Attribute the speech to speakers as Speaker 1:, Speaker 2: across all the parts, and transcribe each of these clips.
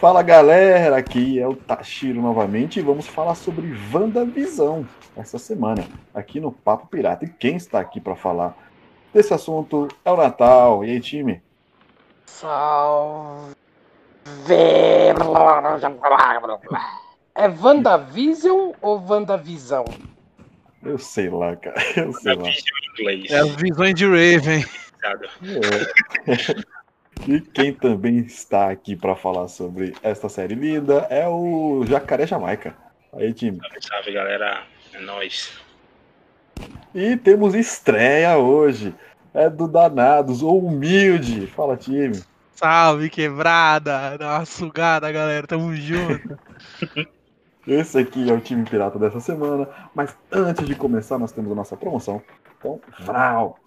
Speaker 1: Fala galera, aqui é o Tashiro novamente e vamos falar sobre WandaVisão essa semana, aqui no Papo Pirata. E quem está aqui para falar desse assunto é o Natal. E aí, time?
Speaker 2: Salve! É WandaVision ou WandaVisão?
Speaker 1: Eu sei lá, cara. Eu sei lá.
Speaker 3: É as visões de Raven.
Speaker 1: É. E quem também está aqui para falar sobre esta série linda é o Jacaré Jamaica. Aí, time.
Speaker 4: Salve, salve, galera. É nóis.
Speaker 1: E temos estreia hoje. É do Danados, ou Humilde. Fala, time.
Speaker 3: Salve, quebrada. Dá uma sugada, galera. Tamo junto.
Speaker 1: Esse aqui é o time pirata dessa semana. Mas antes de começar, nós temos a nossa promoção. Então, Vral.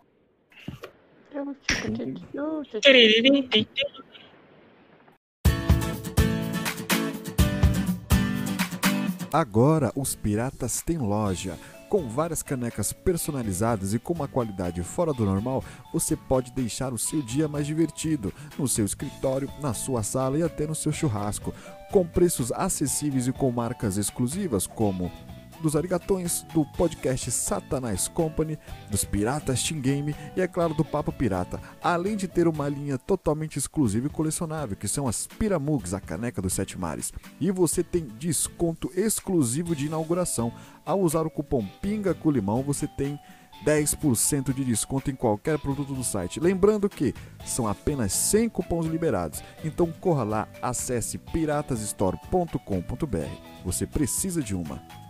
Speaker 5: Agora os piratas têm loja. Com várias canecas personalizadas e com uma qualidade fora do normal, você pode deixar o seu dia mais divertido, no seu escritório, na sua sala e até no seu churrasco, com preços acessíveis e com marcas exclusivas como dos arigatões, do podcast Satanás Company, dos Piratas Team Game e, é claro, do Papo Pirata, além de ter uma linha totalmente exclusiva e colecionável, que são as Piramugs, a caneca dos sete mares. E você tem desconto exclusivo de inauguração. Ao usar o cupom PINGA com limão, você tem 10% de desconto em qualquer produto do site. Lembrando que são apenas 100 cupons liberados. Então corra lá, acesse piratasstore.com.br. Você precisa de uma.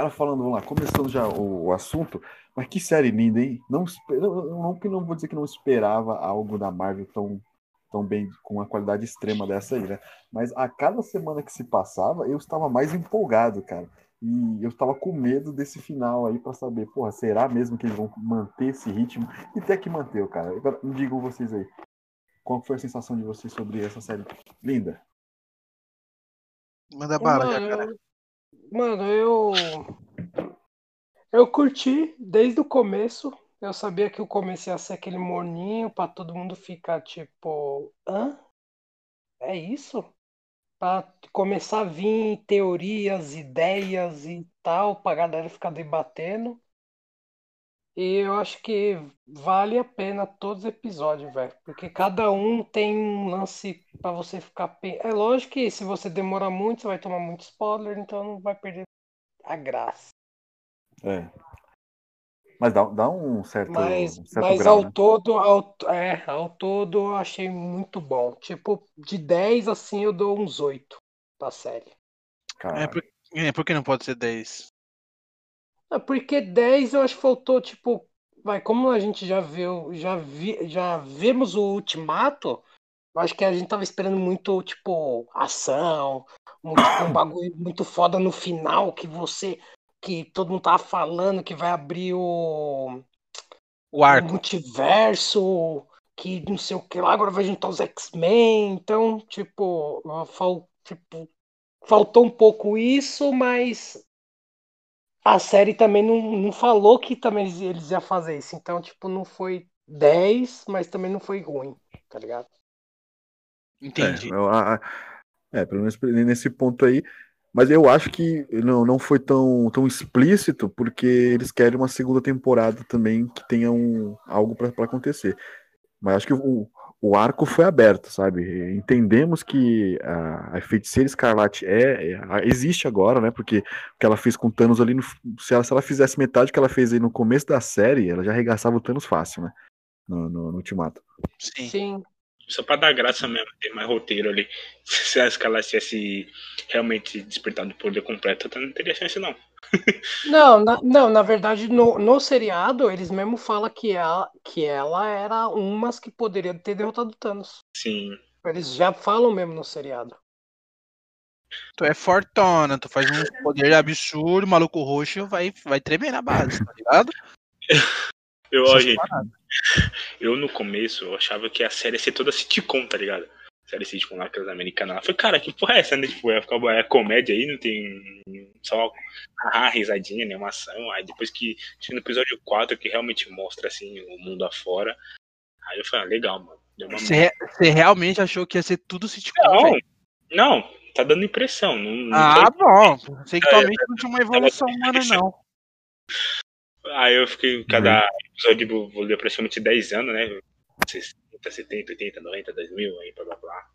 Speaker 1: Cara falando, vamos lá, começando já o, o, assunto, mas que série linda, hein? Não, não, não, não vou dizer que não esperava algo da Marvel tão, tão bem, com uma qualidade extrema dessa aí, né? Mas a cada semana que se passava, eu estava mais empolgado, cara. E eu estava com medo desse final aí para saber, porra, será mesmo que eles vão manter esse ritmo? E até que manteve, cara. Agora, digam vocês aí. Qual foi a sensação de vocês sobre essa série linda?
Speaker 3: Manda bala, cara.
Speaker 2: Mano, eu. Eu curti desde o começo. Eu sabia que o começo ia ser aquele morninho pra todo mundo ficar tipo. hã? É isso? Pra começar a vir teorias, ideias e tal, pra galera ficar debatendo. E eu acho que vale a pena todos os episódios, velho. Porque cada um tem um lance para você ficar. É lógico que se você demorar muito, você vai tomar muito spoiler, então não vai perder a graça.
Speaker 1: É. Mas dá, dá um certo.
Speaker 2: Mas,
Speaker 1: um certo
Speaker 2: mas
Speaker 1: grau,
Speaker 2: ao
Speaker 1: né?
Speaker 2: todo, ao, é, ao todo eu achei muito bom. Tipo, de 10 assim eu dou uns 8 pra série.
Speaker 3: É,
Speaker 1: Caralho.
Speaker 3: por, é, por que não pode ser 10?
Speaker 2: É porque 10 eu acho que faltou, tipo, vai, como a gente já viu, já vi, já vimos o Ultimato, eu acho que a gente tava esperando muito, tipo, ação, um, tipo, um bagulho muito foda no final, que você, que todo mundo tava falando que vai abrir o,
Speaker 3: O
Speaker 2: o
Speaker 3: arco.
Speaker 2: multiverso, que não sei o que lá, agora vai juntar os X-Men, então, tipo, fal, tipo, faltou um pouco isso, mas a série também não, não falou que também eles, eles iam fazer isso. Então, tipo, não foi 10, mas também não foi ruim, tá ligado?
Speaker 3: Entendi.
Speaker 1: É, eu- a- a- é, pelo menos nesse ponto aí. Mas eu acho que não, não foi tão, tão explícito, porque eles querem uma segunda temporada também que tenha um, algo para acontecer. Mas acho que o, o arco foi aberto, sabe? Entendemos que a, a feiticeira escarlate é, é- existe agora, né? Porque o que ela fez com o Thanos ali, no- se, ela, se ela fizesse metade do que ela fez aí no começo da série, ela já arregaçava o Thanos fácil, né? No, no, no Ultimato.
Speaker 3: Sim.
Speaker 2: Sim.
Speaker 4: Só pra dar graça mesmo, ter mais roteiro ali. Se a escala tivesse realmente despertado o poder completo, não teria chance, não.
Speaker 2: Não, na, não, na verdade, no, no seriado, eles mesmo falam que ela, que ela era umas que poderia ter derrotado o Thanos.
Speaker 4: Sim.
Speaker 2: Eles já falam mesmo no seriado.
Speaker 3: Tu é fortona, tu faz um poder absurdo, maluco roxo vai, vai tremer na base, tá ligado?
Speaker 4: Eu, ó, gente, eu no começo eu achava que a série ia ser toda sitcom, tá ligado? Série sitcom lá, aquelas americanas lá. Falei, cara, que porra é essa, né? Tipo, é, é comédia aí, não tem só ah, risadinha, animação. Aí depois que chega no episódio 4, que realmente mostra, assim, o mundo afora. Aí eu falei, ah, legal, mano.
Speaker 3: Você, você realmente achou que ia ser tudo sitcom,
Speaker 4: Não, não, tá dando impressão. Não, não
Speaker 3: Ah, bom. Sei que
Speaker 4: É,
Speaker 3: atualmente não tinha uma evolução humana, não.
Speaker 4: Aí eu fiquei, cada episódio vou ler praticamente 10 anos, né? 60, 70, 80, 90, 2000, aí blá blá blá.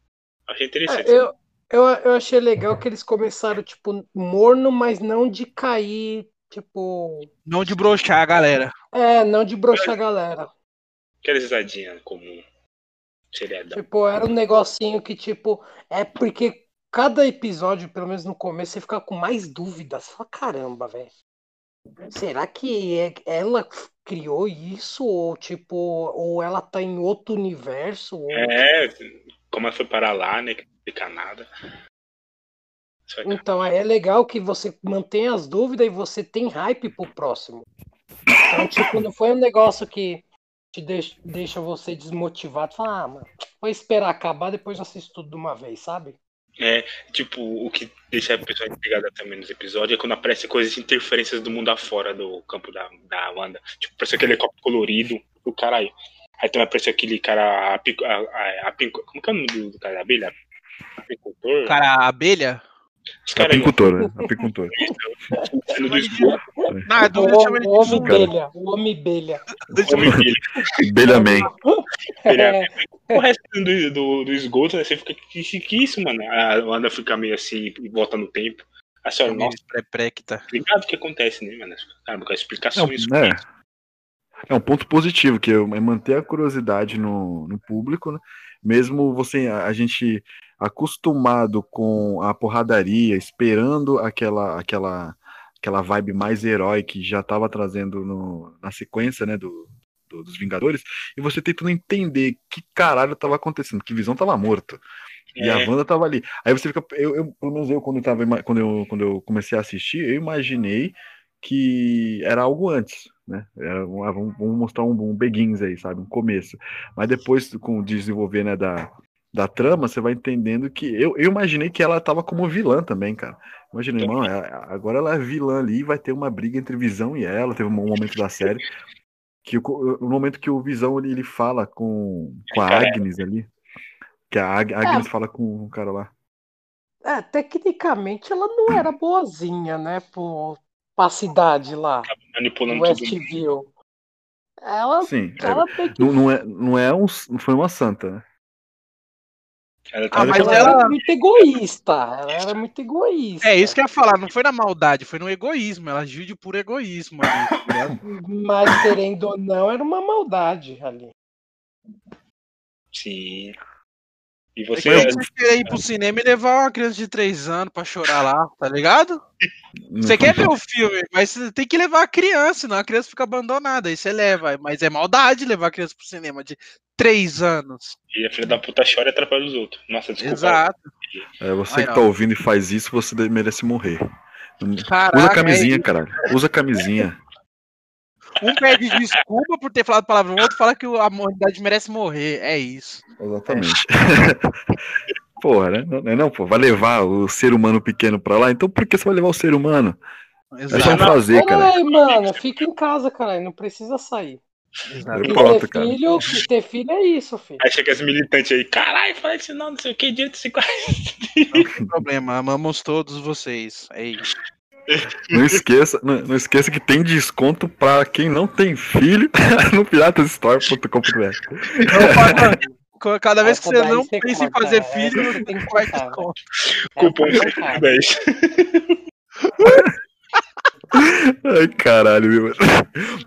Speaker 4: Achei interessante.
Speaker 2: É, eu, eu, eu achei legal que eles começaram, tipo, morno, mas não de cair, tipo.
Speaker 3: Não de broxar a galera.
Speaker 2: É, não de broxar a galera.
Speaker 4: Aquela risadinha comum. Seriadão.
Speaker 2: Tipo, era um negocinho que, tipo, é porque cada episódio, pelo menos no começo, você fica com mais dúvidas. Fala, caramba, velho. Será que é- ela criou isso? Ou, tipo, ou ela tá em outro universo? Ou...
Speaker 4: É, como ela foi parar lá, né? Que não explica nada.
Speaker 2: Então, é legal que você mantém as dúvidas e você tem hype pro próximo. Então, tipo, não foi um negócio que te deixa, deixa você desmotivado. Fala, ah, mano, vou esperar acabar, depois assisto tudo de uma vez, sabe?
Speaker 4: É, tipo, o que deixa a pessoa intrigada também nos episódios é quando aparecem coisas, interferências do mundo afora do campo da, da Wanda. Tipo, aparece aquele helicóptero colorido do caralho. Aí também aparece aquele cara. api- a- a- api- como que é o nome do, cara da abelha? Apicultor?
Speaker 3: Cara, a abelha.
Speaker 1: Apicultor, né? Apicultor.
Speaker 4: saindo do esgoto.
Speaker 3: Na
Speaker 2: O
Speaker 3: ele
Speaker 2: o
Speaker 3: de
Speaker 2: homem belha, o homem belha.
Speaker 4: Homem.
Speaker 1: Belha Man.
Speaker 2: É,
Speaker 4: O resto do, do, do esgoto, né? Você fica. Que, que, que isso, mano? A Wanda fica meio assim e volta no tempo. A senhora, nossa,
Speaker 3: Pré-precta.
Speaker 4: ligado o que acontece, né, mano? Caramba, com as explicações.
Speaker 1: Não, é. É um ponto positivo, que é manter a curiosidade no, no público, né? Mesmo você, a, a gente acostumado com a porradaria, esperando aquela, aquela, aquela vibe mais herói que já estava trazendo no- na sequência, né, do, do- dos Vingadores, e você tentando entender que caralho estava acontecendo, que Visão estava morto. E a
Speaker 4: É.
Speaker 1: Wanda tava ali. Aí você fica. Eu, eu- pelo menos eu, quando eu, tava, quando, eu, quando eu comecei a assistir, eu imaginei que era algo antes, né? Era, um- ah, vamos, vamos mostrar um, um Begins aí, sabe? Um começo. Mas depois, com o desenvolver né, da, da trama, você vai entendendo que. Eu, eu imaginei que ela tava como vilã também, cara. Imaginei, mano, ela- agora ela é vilã ali, vai ter uma briga entre Visão e ela. Teve um momento da série. Que o, o momento que o Visão ele, ele fala com, com a
Speaker 4: é.
Speaker 1: Agnes ali. Que a Ag- Agnes fala com o cara lá.
Speaker 2: é, tecnicamente ela não era boazinha, né? Pro, pra cidade lá,
Speaker 4: Manipulando tudo.
Speaker 2: Westview. Ela,
Speaker 1: Sim. é,
Speaker 2: ela que
Speaker 1: não, não é, não é um, não foi uma santa, né?
Speaker 4: Ela
Speaker 3: Ah, mas
Speaker 2: ela
Speaker 3: ela-
Speaker 2: era muito egoísta. Ela era muito egoísta.
Speaker 3: É isso que eu ia falar, não foi na maldade, foi no egoísmo. Ela agiu de puro egoísmo ali. tá?
Speaker 2: Mas querendo ou não, era uma maldade ali.
Speaker 4: Sim. E
Speaker 3: É
Speaker 4: você.
Speaker 3: que nem você querer ir pro cinema e levar uma criança de 3 anos pra chorar lá, tá ligado?
Speaker 1: Não
Speaker 3: Você quer ver o filme, mas você tem que levar a criança, senão a criança fica abandonada. Aí você leva. Mas é maldade levar a criança pro cinema de 3 anos.
Speaker 4: E a filha da puta chora e atrapalha os outros. Nossa, desculpa.
Speaker 3: Exato.
Speaker 1: É, você
Speaker 3: Ai,
Speaker 1: que tá ouvindo e faz isso, você merece morrer.
Speaker 3: Caraca,
Speaker 1: Usa camisinha,
Speaker 3: é-
Speaker 1: caralho. Usa camisinha.
Speaker 3: Um pede desculpa por ter falado palavrão, o outro fala que a humanidade merece morrer. É isso.
Speaker 1: Exatamente. Porra, né? Não, não, pô, vai levar o ser humano pequeno pra lá, então por que você vai levar o ser humano? É só
Speaker 3: Exato.
Speaker 1: fazer, cara.
Speaker 2: Peraí, mano, fica em casa, caralho. Não precisa sair.
Speaker 3: exato.
Speaker 1: Pronto,
Speaker 2: ter
Speaker 1: cara.
Speaker 2: filho, ter filho é isso, filho.
Speaker 4: Aí chega as militantes aí, caralho, fala isso não, não sei o que, direito se
Speaker 3: Não tem problema, amamos todos vocês. É isso.
Speaker 1: Não esqueça, não, não esqueça que tem desconto pra quem não tem filho no piratasstore.com.br.
Speaker 3: Cada vez que você não
Speaker 2: você
Speaker 3: pensa em fazer
Speaker 2: essa
Speaker 3: filho,
Speaker 2: você tem que cortar,
Speaker 3: desconto.
Speaker 4: Cupom
Speaker 2: É, cortar.
Speaker 4: 10.
Speaker 1: Ai, caralho, meu.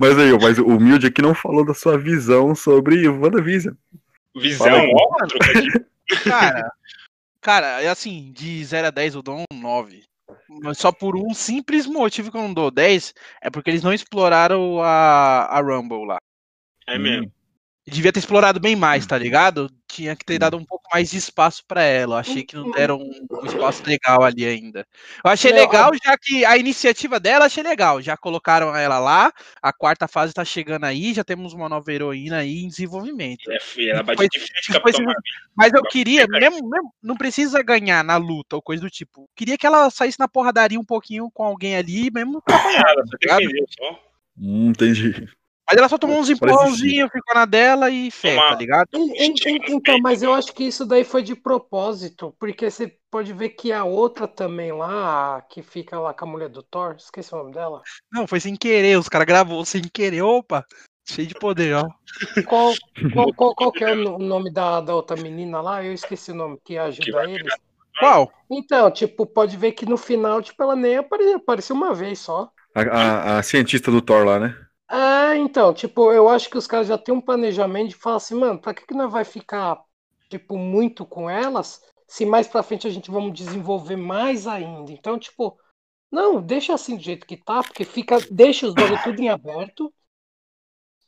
Speaker 1: Mas aí, mas o humilde aqui não falou da sua visão sobre WandaVision.
Speaker 4: Visão, ó.
Speaker 3: Cara, cara, é assim, de 0 a 10 eu dou um 9. Mas só por um simples motivo que eu não dou 10 é porque eles não exploraram a, a Rumble lá.
Speaker 4: É mesmo.
Speaker 3: Devia ter explorado bem mais, tá ligado? Tinha que ter dado um pouco mais de espaço pra ela. Eu achei que não deram um, um espaço legal ali ainda. Eu achei
Speaker 2: Meu,
Speaker 3: legal, já que a iniciativa dela achei legal. Já colocaram ela lá, a quarta fase tá chegando aí, já temos uma nova heroína aí em desenvolvimento.
Speaker 4: É, filho, ela bate de frente
Speaker 3: depois-. Mas eu queria, mesmo, mesmo- não precisa ganhar na luta ou coisa do tipo. Queria que ela saísse na porradaria um pouquinho com alguém ali, mesmo pra apanhar,
Speaker 4: Ela
Speaker 3: tá
Speaker 4: só
Speaker 3: ligado?
Speaker 1: Hum, entendi.
Speaker 3: Mas ela só tomou uns empurrãozinhos, ficou na dela e fé, tá ligado?
Speaker 2: En- en- en- Então, mas eu acho que isso daí foi de propósito, porque você pode ver que a outra também lá, que fica lá com a mulher do Thor, esqueci o nome dela.
Speaker 3: Não, foi sem querer, os caras gravou sem querer, opa, cheio de poder, ó.
Speaker 2: Qual, qual, qual, qual que é o no- o nome da, da outra menina lá? Eu esqueci o nome, que
Speaker 4: Que
Speaker 2: ajuda
Speaker 4: vai
Speaker 2: eles.
Speaker 3: Qual?
Speaker 2: Então, tipo, pode ver que no final, tipo, ela nem apare- apareceu uma vez só.
Speaker 1: A, a- a cientista do Thor lá, né?
Speaker 2: Ah, então, tipo, eu acho que os caras já têm um planejamento de falar assim, mano, pra que que nós vai ficar, tipo, muito com elas, se mais pra frente a gente vamos desenvolver mais ainda. Então, tipo, não, deixa assim do jeito que tá, porque fica, deixa os bagulho tudo em aberto,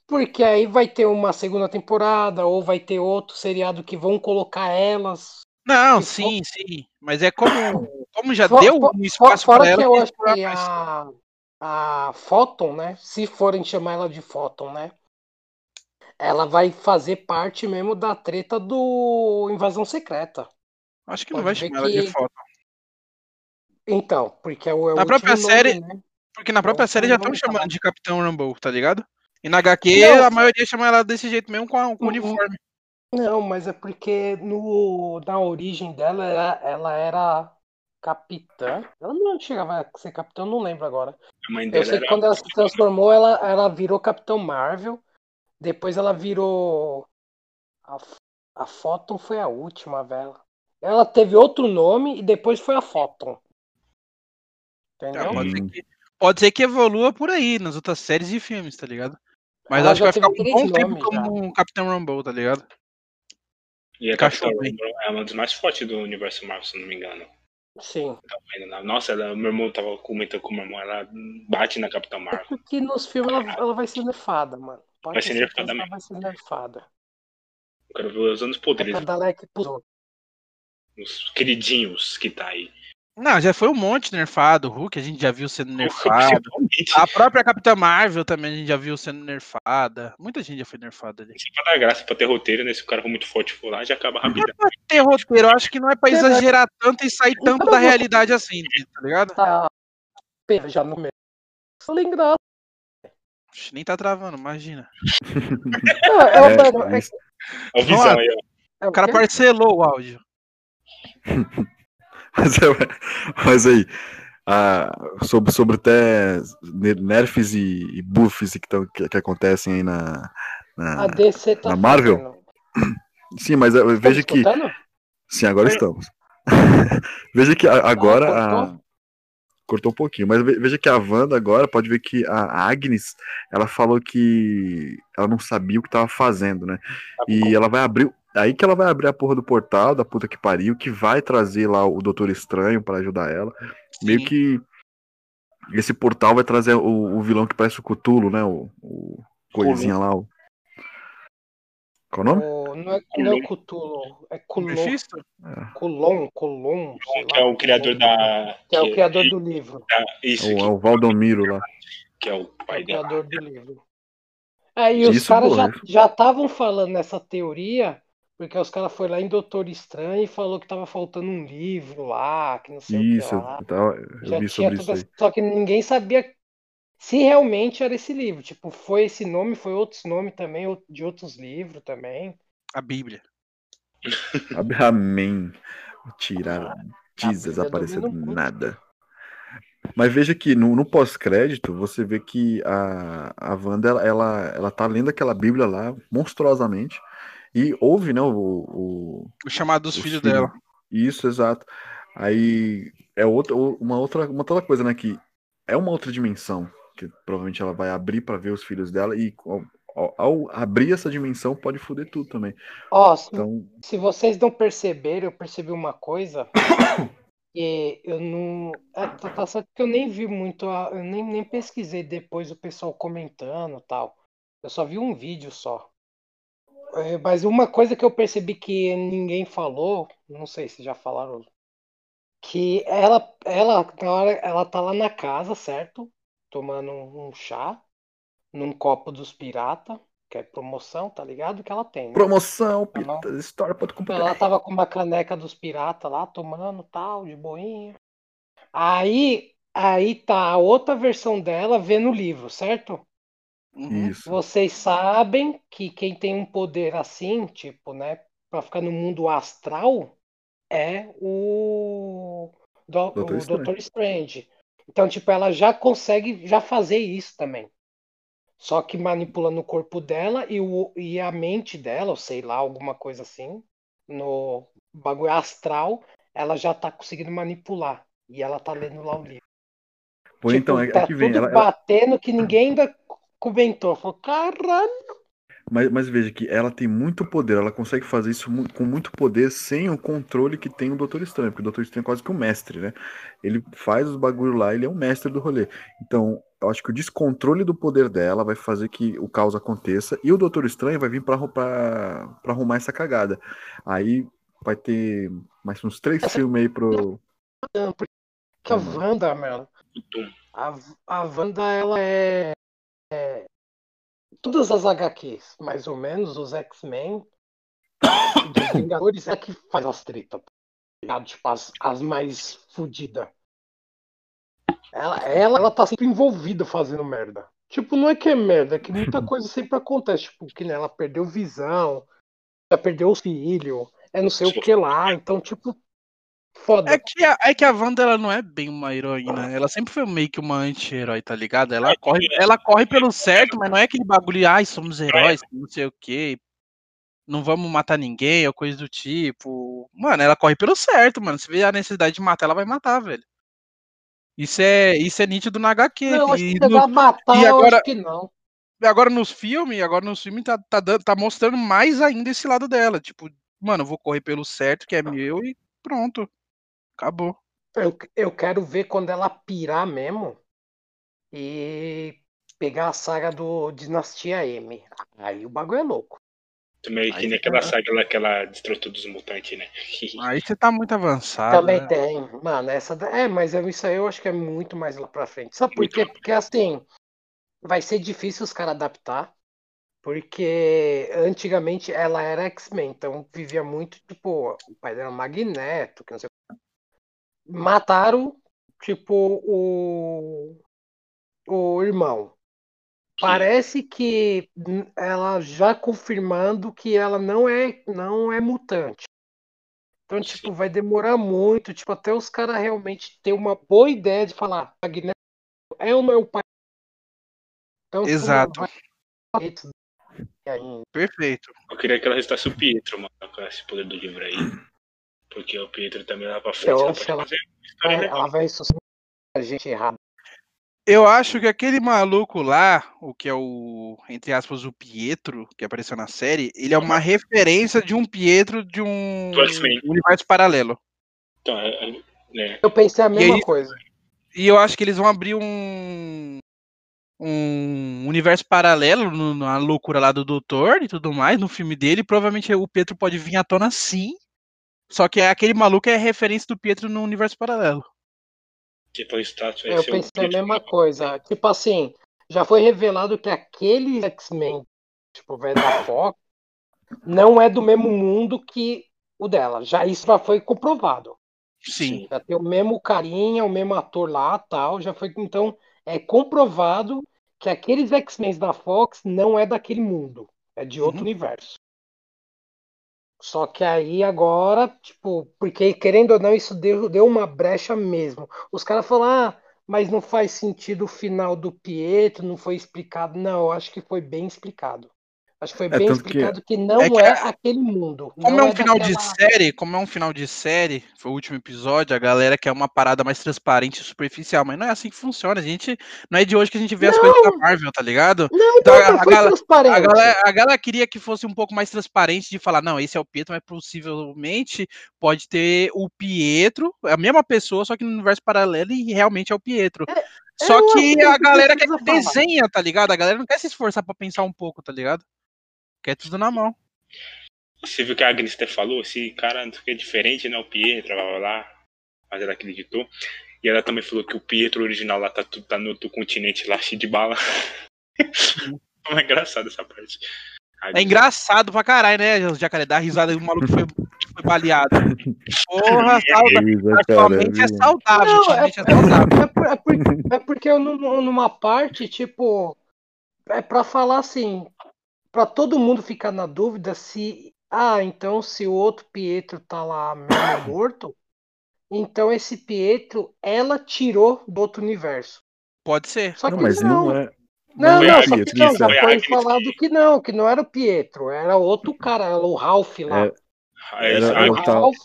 Speaker 2: porque aí vai ter uma segunda temporada, ou vai ter outro seriado que vão colocar elas.
Speaker 3: Não, sim, sim. Mas é como, como já deu um espaço
Speaker 2: Fora
Speaker 3: pra ela.
Speaker 2: que eu acho que
Speaker 3: mais.
Speaker 2: A, Photon, né? Se forem chamar ela de Photon, né? Ela vai fazer parte mesmo da treta do Invasão Secreta.
Speaker 3: Acho que não
Speaker 2: pode
Speaker 3: vai
Speaker 2: ver
Speaker 3: chamar ela de
Speaker 2: que-
Speaker 3: foto.
Speaker 2: Então, porque é o, é
Speaker 3: Na própria
Speaker 2: nome,
Speaker 3: série-
Speaker 2: né?
Speaker 3: Porque na própria
Speaker 2: Então,
Speaker 3: série já estão
Speaker 2: falar.
Speaker 3: chamando de Capitão Rumble, tá ligado? E na HQ
Speaker 2: Não.
Speaker 3: a maioria chama ela desse jeito mesmo com, a- com o uniforme.
Speaker 2: Não, mas é porque no, na origem dela era, ela era capitã. Ela não chegava a ser capitã, eu não lembro agora.
Speaker 4: A mãe
Speaker 2: Eu sei que quando ela se transformou, ela, ela virou Capitão Marvel. Depois ela virou. A, a Photon foi a última, velho. Ela teve outro nome e depois foi a Photon.
Speaker 3: Ah,
Speaker 2: Entendeu?
Speaker 3: pode, ser
Speaker 1: Hum.
Speaker 3: que, pode ser que evolua por aí, nas outras séries e filmes, tá ligado? Mas
Speaker 2: Ela
Speaker 3: acho que vai ficar um bom tempo como um Capitão Rumble, tá ligado?
Speaker 4: E a. Marvel é uma das mais fortes do universo Marvel, se não me engano.
Speaker 2: Sim.
Speaker 4: Né? Nossa, ela, meu irmão tava comentando com o meu irmão, ela bate na Capitão Marvel.
Speaker 2: Porque nos filmes ela, ela vai ser nerfada, mano. Pode
Speaker 4: Vai ser nerfada mesmo.
Speaker 2: vai ser nerfada.
Speaker 4: Eu quero ver usando os poderes
Speaker 2: A Dalek pulou.
Speaker 4: dos queridinhos que tá aí.
Speaker 3: Não, já foi um monte nerfado. O Hulk a gente já viu sendo nerfado. A própria Capitã Marvel também a gente já viu sendo nerfada. Muita gente já foi nerfada ali.
Speaker 4: Isso é pra dar graça, pra ter roteiro, né? Se o cara for muito forte for lá, já acaba rapidão.
Speaker 3: Ter roteiro, eu acho que não é pra
Speaker 2: Verdade.
Speaker 3: exagerar tanto e sair tanto da realidade assim, tá ligado?
Speaker 2: Tá já no meio. Só lembrar.
Speaker 3: Nem tá travando, imagina.
Speaker 2: Não, é, o
Speaker 1: É,
Speaker 2: é,
Speaker 4: aí, ó.
Speaker 2: é
Speaker 3: O cara parcelou o áudio.
Speaker 1: Mas, é- mas aí, ah, sobre, sobre até nerfs e, e buffs que, tão- que, que acontecem aí na, na-
Speaker 2: A tá
Speaker 1: na Marvel? Sim, mas eu
Speaker 2: Tá
Speaker 1: vejo que. Sim, agora estamos. veja que a- agora. a-
Speaker 2: cortou?
Speaker 1: Cortou um pouquinho, mas ve- veja que a Wanda agora pode ver que a Agnes ela falou que ela não sabia o que tava fazendo, né? E ela vai abrir. Aí que ela vai abrir a porra do portal da puta que pariu, que vai trazer lá o Doutor Estranho pra ajudar ela. Meio
Speaker 3: Sim.
Speaker 1: que esse portal vai trazer o, o vilão que parece o Cthulhu, né? O, o coisinha lá. O... Qual o nome?
Speaker 2: O- não, é, não é o Cthulhu, é Culon,
Speaker 3: Mephisto?
Speaker 2: Culon, Culon, sei
Speaker 4: Que é o criador
Speaker 2: Culon.
Speaker 4: da.
Speaker 2: Que é o criador do livro.
Speaker 4: Isso,
Speaker 1: É o,
Speaker 4: que,
Speaker 1: é o Valdomiro lá.
Speaker 4: que é o
Speaker 2: É
Speaker 4: pai
Speaker 2: o
Speaker 4: dela.
Speaker 2: criador do livro. Aí os caras já estavam falando nessa teoria, porque os caras foram lá em Doutor Estranho e falou que tava faltando um livro lá, que não sei
Speaker 1: Isso,
Speaker 2: o que lá.
Speaker 1: eu, tava- eu
Speaker 2: Já
Speaker 1: vi
Speaker 2: tinha
Speaker 1: sobre
Speaker 2: tudo
Speaker 1: isso
Speaker 2: Só que ninguém sabia se realmente era esse livro. Tipo, foi esse nome, foi outros nomes também, de outros livros também.
Speaker 3: A Bíblia.
Speaker 1: Amém. Tirar Jesus
Speaker 2: Bíblia
Speaker 1: apareceu do
Speaker 2: domina o mundo.
Speaker 1: nada. Mas veja que no, no pós-crédito você vê que a, a Wanda ela, ela, ela tá lendo aquela Bíblia lá monstruosamente e ouve, né, o, o,
Speaker 3: O chamado dos
Speaker 1: os
Speaker 3: filhos
Speaker 1: filhos.
Speaker 3: dela.
Speaker 1: Isso, exato. Aí é outra, uma outra, uma outra coisa, né? Que é uma outra dimensão que provavelmente ela vai abrir pra ver os filhos dela e ao, ao- abrir essa dimensão pode foder tudo também.
Speaker 2: Ó, se,
Speaker 1: Então,
Speaker 2: se vocês não perceberam, eu percebi uma coisa. E eu não. É, tá, tá certo que eu nem vi muito. a- eu nem, nem pesquisei depois o pessoal comentando e tal. Eu só vi um vídeo só. É, mas uma coisa que eu percebi que ninguém falou, não sei se já falaram, que ela, ela, na hora, ela tá lá na casa, certo? Tomando um, chá, num copo dos pirata, que é promoção, tá ligado? Que ela tem. Né?
Speaker 1: Promoção, História.com.
Speaker 2: Ela tava com uma caneca dos pirata lá, tomando tal, de boinha. Aí, aí tá a outra versão dela vendo o livro, certo?
Speaker 3: Uhum.
Speaker 1: Isso.
Speaker 2: Vocês sabem que quem tem um poder assim, tipo, né, pra ficar no mundo astral, é o, do,
Speaker 1: Doutor
Speaker 2: o. Doutor Strange. Então, tipo, ela já consegue já fazer isso também. Só que manipulando o corpo dela e, o, e a mente dela, ou sei lá, alguma coisa assim, no bagulho astral, ela já tá conseguindo manipular. E ela tá lendo lá o livro.
Speaker 1: Pois
Speaker 2: tipo,
Speaker 1: então, é, é
Speaker 2: tá
Speaker 1: que vem. Ela, ela-
Speaker 2: batendo que ninguém ainda comentou. Falou, caralho.
Speaker 1: mas, mas veja que ela tem muito poder, ela consegue fazer isso com muito poder sem o controle que tem o Doutor Estranho, porque o Doutor Estranho é quase que um mestre, né? Ele faz os bagulho lá, ele é um mestre do rolê. Então, eu acho que o descontrole do poder dela vai fazer que o caos aconteça e o Doutor Estranho vai vir pra, pra, pra arrumar essa cagada. Aí vai ter mais uns três filmes aí pro.
Speaker 2: Não, porque a. Wanda, mano,
Speaker 4: O
Speaker 2: a, a Wanda, ela é, é- Todas as HQs, mais ou menos, os X-Men, dos Vingadores, é que faz as tretas. tá? Tipo, as, as mais fodidas. Ela, ela, ela tá sempre envolvida fazendo merda. Tipo, não é que é merda, é que muita coisa sempre acontece. Tipo, que né, ela perdeu visão, já perdeu os filhos, é não sei o que lá. Então, tipo, foda.
Speaker 3: É que, a, é que a Wanda ela não é bem uma heroína. Ela sempre foi meio que uma anti-herói, tá ligado? Ela corre, ela corre pelo certo, mas não é aquele bagulho, ai, somos heróis, não sei o quê. Não vamos matar ninguém, ou coisa do tipo. Mano, ela corre pelo certo, mano. Se vê a necessidade de matar, ela vai matar, velho. Isso é, isso é nítido na HQ.
Speaker 2: Não, acho
Speaker 3: E
Speaker 2: que
Speaker 3: no-
Speaker 2: a matar,
Speaker 3: e
Speaker 2: eu
Speaker 3: agora-
Speaker 2: acho que não.
Speaker 3: agora nos filmes, agora nos filmes tá, tá, tá mostrando mais ainda esse lado dela. Tipo, mano, eu vou correr pelo certo, que é meu, e pronto. Acabou.
Speaker 2: Eu, eu quero ver quando ela pirar mesmo e pegar a saga do Dinastia M. Aí o bagulho é louco.
Speaker 4: Também que
Speaker 3: Aí
Speaker 4: nem aquela
Speaker 3: tá.
Speaker 4: saga lá que ela destruiu todos os mutantes, né?
Speaker 3: Aí você tá muito avançado.
Speaker 2: Também
Speaker 3: né?
Speaker 2: tem. Mano, essa. da- É, mas isso aí eu acho que é muito mais lá pra frente. Sabe por
Speaker 4: Muito
Speaker 2: quê? Porque assim, vai ser difícil os caras adaptar. Porque antigamente ela era X-Men, então vivia muito, tipo, o pai dela era Magneto, que não sei o que. Mataram, tipo, o, o irmão. Parece que ela já confirmando que ela não é, não é mutante. Então, tipo, vai demorar muito, tipo, até os caras realmente ter uma boa ideia de falar, Magneto é é o pai? Então, tipo,
Speaker 3: Exato.
Speaker 2: vai-.
Speaker 3: Perfeito.
Speaker 4: Eu queria que ela restasse o Pietro, mano, com esse poder do livro aí. Porque o Pietro também lá pra frente.
Speaker 2: Eu
Speaker 4: ela
Speaker 2: ela- É, ela vai a gente errado.
Speaker 3: Eu acho que aquele maluco lá, o que é o, entre aspas, o Pietro, que apareceu na série, ele é uma referência de um Pietro de um universo paralelo.
Speaker 4: Então, é, é, né?
Speaker 2: Eu pensei a mesma
Speaker 3: aí-
Speaker 2: coisa.
Speaker 3: E eu acho que eles vão abrir um um universo paralelo no- na loucura lá do Doutor e tudo mais, no filme dele. Provavelmente o Pietro pode vir à tona sim. Só que aquele maluco é referência do Pietro no universo paralelo.
Speaker 4: Tipo, o status vai
Speaker 2: Eu
Speaker 4: ser o
Speaker 2: pensei a mesma coisa. Tipo assim, já foi revelado que aquele X-Men, tipo, velho da Fox, não é do mesmo mundo que o dela. Já isso já foi comprovado.
Speaker 3: Sim.
Speaker 2: Já tem o mesmo carinha, o mesmo ator lá, tal, já foi então é comprovado que aqueles X-Men da Fox não é daquele mundo, é de outro
Speaker 3: Uhum.
Speaker 2: universo. Só que aí agora, tipo, porque querendo ou não, isso deu, deu uma brecha mesmo. Os caras falaram, ah, mas não faz sentido o final do Pietro, não foi explicado. Não, eu acho que foi bem explicado. Acho que foi
Speaker 1: É,
Speaker 2: bem
Speaker 1: tanto que-
Speaker 2: explicado que, não
Speaker 3: é que
Speaker 2: é
Speaker 3: a-
Speaker 2: aquele mundo.
Speaker 3: Como é um final de série, como é um final de série, foi o último episódio, a galera quer uma parada mais transparente e superficial, mas não é assim que funciona. A gente não é de hoje que a gente vê as
Speaker 2: Não.
Speaker 3: coisas da Marvel, tá ligado?
Speaker 2: Não,
Speaker 3: Então,
Speaker 2: não,
Speaker 3: a-
Speaker 2: não
Speaker 3: a
Speaker 2: transparente.
Speaker 3: A galera, a galera queria que fosse um pouco mais transparente de falar, não, esse é o Pietro, mas possivelmente pode ter o Pietro, a mesma pessoa, só que no universo paralelo e realmente é o Pietro. Só
Speaker 2: eu
Speaker 3: que a galera que desenha, tá ligado? A galera não quer se esforçar pra pensar um pouco, tá ligado? Quer tudo na mão.
Speaker 4: Você viu que a Agnes até falou, esse cara não o que é diferente, né? O Pietro, blá blá blá. Mas ela acreditou. E ela também falou que o Pietro original lá tá, tudo- tá no outro continente lá, cheio de bala. é engraçado essa parte.
Speaker 3: É engraçado pra caralho, né? O jacaré dá risada do maluco que foi, que foi baleado. Porra, sauda.
Speaker 1: Isa,
Speaker 3: A sua mente é
Speaker 1: viu?
Speaker 3: saudável.
Speaker 2: Não, é,
Speaker 3: é saudável.
Speaker 2: é, por- é por- é porque eu, num- numa parte, tipo, é pra falar assim, pra todo mundo ficar na dúvida se, ah, então se o outro Pietro tá lá mesmo morto, então esse Pietro ela tirou do outro universo.
Speaker 3: Pode ser.
Speaker 2: Só que
Speaker 1: Não, mas não é.
Speaker 2: Não,
Speaker 1: Não
Speaker 2: não,
Speaker 1: é
Speaker 2: só
Speaker 1: Pietro,
Speaker 2: que não, já
Speaker 4: foi a
Speaker 2: foi falado
Speaker 4: que-
Speaker 2: não, que não era o Pietro, era outro cara, era o Ralph lá.
Speaker 1: É, Era-
Speaker 4: a
Speaker 1: era
Speaker 2: o
Speaker 4: Agnes
Speaker 1: tal-
Speaker 2: Ralph,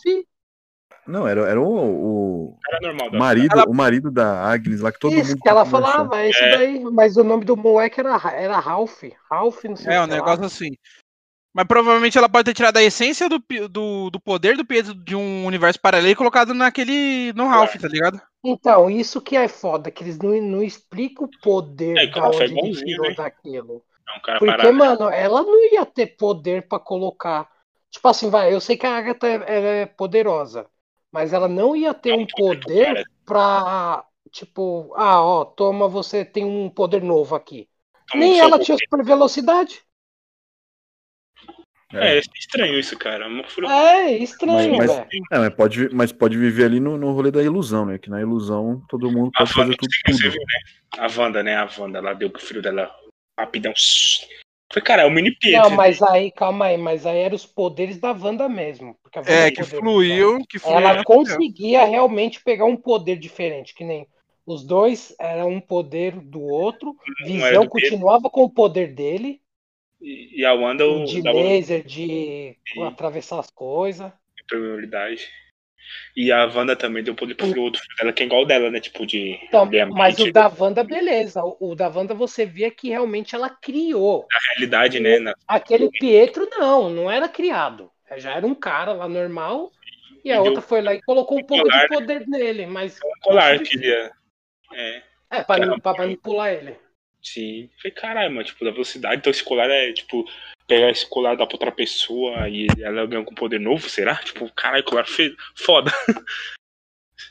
Speaker 1: Não, era, era o, o
Speaker 4: era normal.
Speaker 1: Marido,
Speaker 3: Ela-
Speaker 1: o marido da Agnes lá que todo
Speaker 2: isso
Speaker 1: mundo
Speaker 2: que ela falava, é isso
Speaker 4: É.
Speaker 2: daí, mas o nome do moleque era, era Ralph, Ralph, não sei
Speaker 3: É,
Speaker 2: o
Speaker 3: um
Speaker 2: que lá.
Speaker 3: negócio assim. Mas provavelmente ela pode ter tirado a essência do, do, do poder do Pietro de um universo paralelo e colocado naquele. no Ralph, tá ligado?
Speaker 2: Então, isso que é foda, que eles não, não explicam o poder
Speaker 4: É, que
Speaker 2: da
Speaker 4: ela
Speaker 2: onde
Speaker 4: foi
Speaker 2: ele tirou
Speaker 4: né?
Speaker 2: daquilo.
Speaker 4: É um cara
Speaker 2: Porque,
Speaker 4: parado.
Speaker 2: mano, ela não ia ter poder pra colocar. Tipo assim, vai, eu sei que a Agatha é, é poderosa, mas ela não ia ter um poder pra, tipo, ah, ó, toma, você tem um poder novo aqui.
Speaker 4: Toma
Speaker 2: Nem
Speaker 4: um
Speaker 2: ela tinha super velocidade.
Speaker 4: É, é estranho isso, cara. Fura...
Speaker 2: É, estranho,
Speaker 1: Mas-
Speaker 2: velho.
Speaker 1: É, mas pode, mas pode viver ali no, no rolê da ilusão, né? Que na ilusão todo mundo
Speaker 4: A
Speaker 1: pode fazer
Speaker 4: Wanda,
Speaker 1: tudo. tudo.
Speaker 4: viu, né? A Wanda, né? A Wanda, ela deu pro filho dela rapidão. Foi, cara, é o mini Pietro.
Speaker 2: Não, mas aí, calma aí, mas aí eram os poderes da Wanda mesmo. Porque a Wanda
Speaker 3: É, que fluiu, que fluiu.
Speaker 2: Ela
Speaker 3: né?
Speaker 2: conseguia realmente pegar um poder diferente, que nem os dois eram um poder do outro. Visão
Speaker 4: do
Speaker 2: continuava com o poder dele,
Speaker 4: E, e a Wanda, o
Speaker 2: de laser, de atravessar as coisas.
Speaker 4: probabilidade. E a Wanda também deu poder pro outro filho dela, que é igual dela, né? Tipo, de.
Speaker 2: Então,
Speaker 4: de
Speaker 2: mas o da Wanda, beleza. O, o da Wanda você via que realmente ela criou.
Speaker 4: da realidade, né? Na,
Speaker 2: Aquele Pietro, não, não era criado. Já era um cara lá normal. E a
Speaker 4: E deu-
Speaker 2: outra foi lá e colocou um pouco de
Speaker 4: colar.
Speaker 2: poder nele, mas
Speaker 4: colar que ele ia. É,
Speaker 2: é pra,
Speaker 4: Caramba.
Speaker 2: pra manipular ele.
Speaker 4: Sim. Falei, caralho, mano, tipo, da velocidade. Então esse colar é, tipo, pegar esse colar dar pra outra pessoa e ela ganha com poder novo, será? Tipo, caralho, colar fe... foda.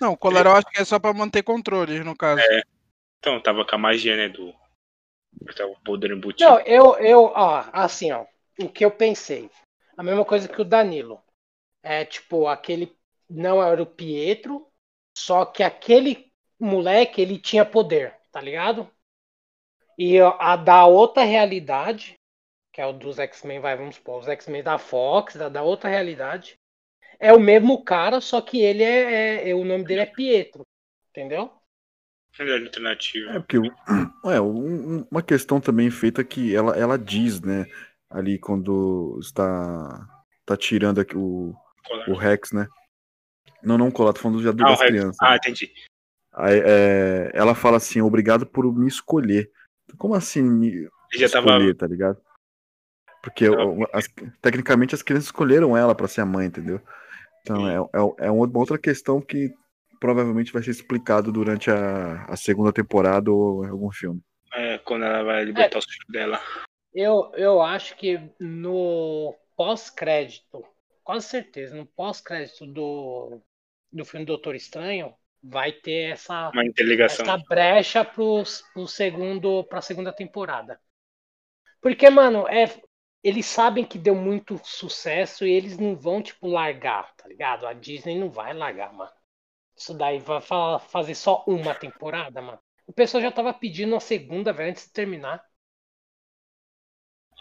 Speaker 3: Não, o colar eu acho que é só pra manter controle, no caso.
Speaker 4: Então, tava com a magia, né? Do. Tava o poder embutido.
Speaker 2: Não, eu, eu, ó, assim, ó, o que eu pensei. A mesma coisa que o Danilo. É tipo, aquele não era o Pietro, só que aquele moleque, ele tinha poder, tá ligado? E a da outra realidade, que é o dos X-Men, vai, vamos supor, os X-Men da Fox, da, da outra realidade, é o mesmo cara, só que ele é, é- é- o nome dele é Pietro, entendeu?
Speaker 4: Melhor alternativa.
Speaker 1: É porque é, um- um- uma questão também feita que ela, ela diz, né? Ali quando está tá tirando aqui o, o Rex, né? Não, não colar, tô falando já do-
Speaker 4: Ah,
Speaker 1: das crianças.
Speaker 4: Ah, entendi.
Speaker 1: Aí, é, ela fala assim, obrigado por me escolher. Como assim
Speaker 4: já tava.
Speaker 1: escolher, tá ligado? Porque
Speaker 4: Tava-
Speaker 1: as- tecnicamente as crianças escolheram ela pra ser a mãe, entendeu? Então é, é, é uma outra questão que provavelmente vai ser explicado durante a, a segunda temporada ou em algum filme.
Speaker 4: É, quando ela vai libertar os filhos dela.
Speaker 2: Eu, eu acho que no pós-crédito, quase certeza, no pós-crédito do, do filme Doutor Estranho, vai ter essa, essa brecha pro, pro segundo, pra segunda temporada. Porque, mano, é, eles sabem que deu muito sucesso e eles não vão, tipo, largar, tá ligado? A Disney não vai largar, mano. Isso daí vai fa- fazer só uma temporada, mano. O pessoal já tava pedindo a segunda, velho, antes de terminar.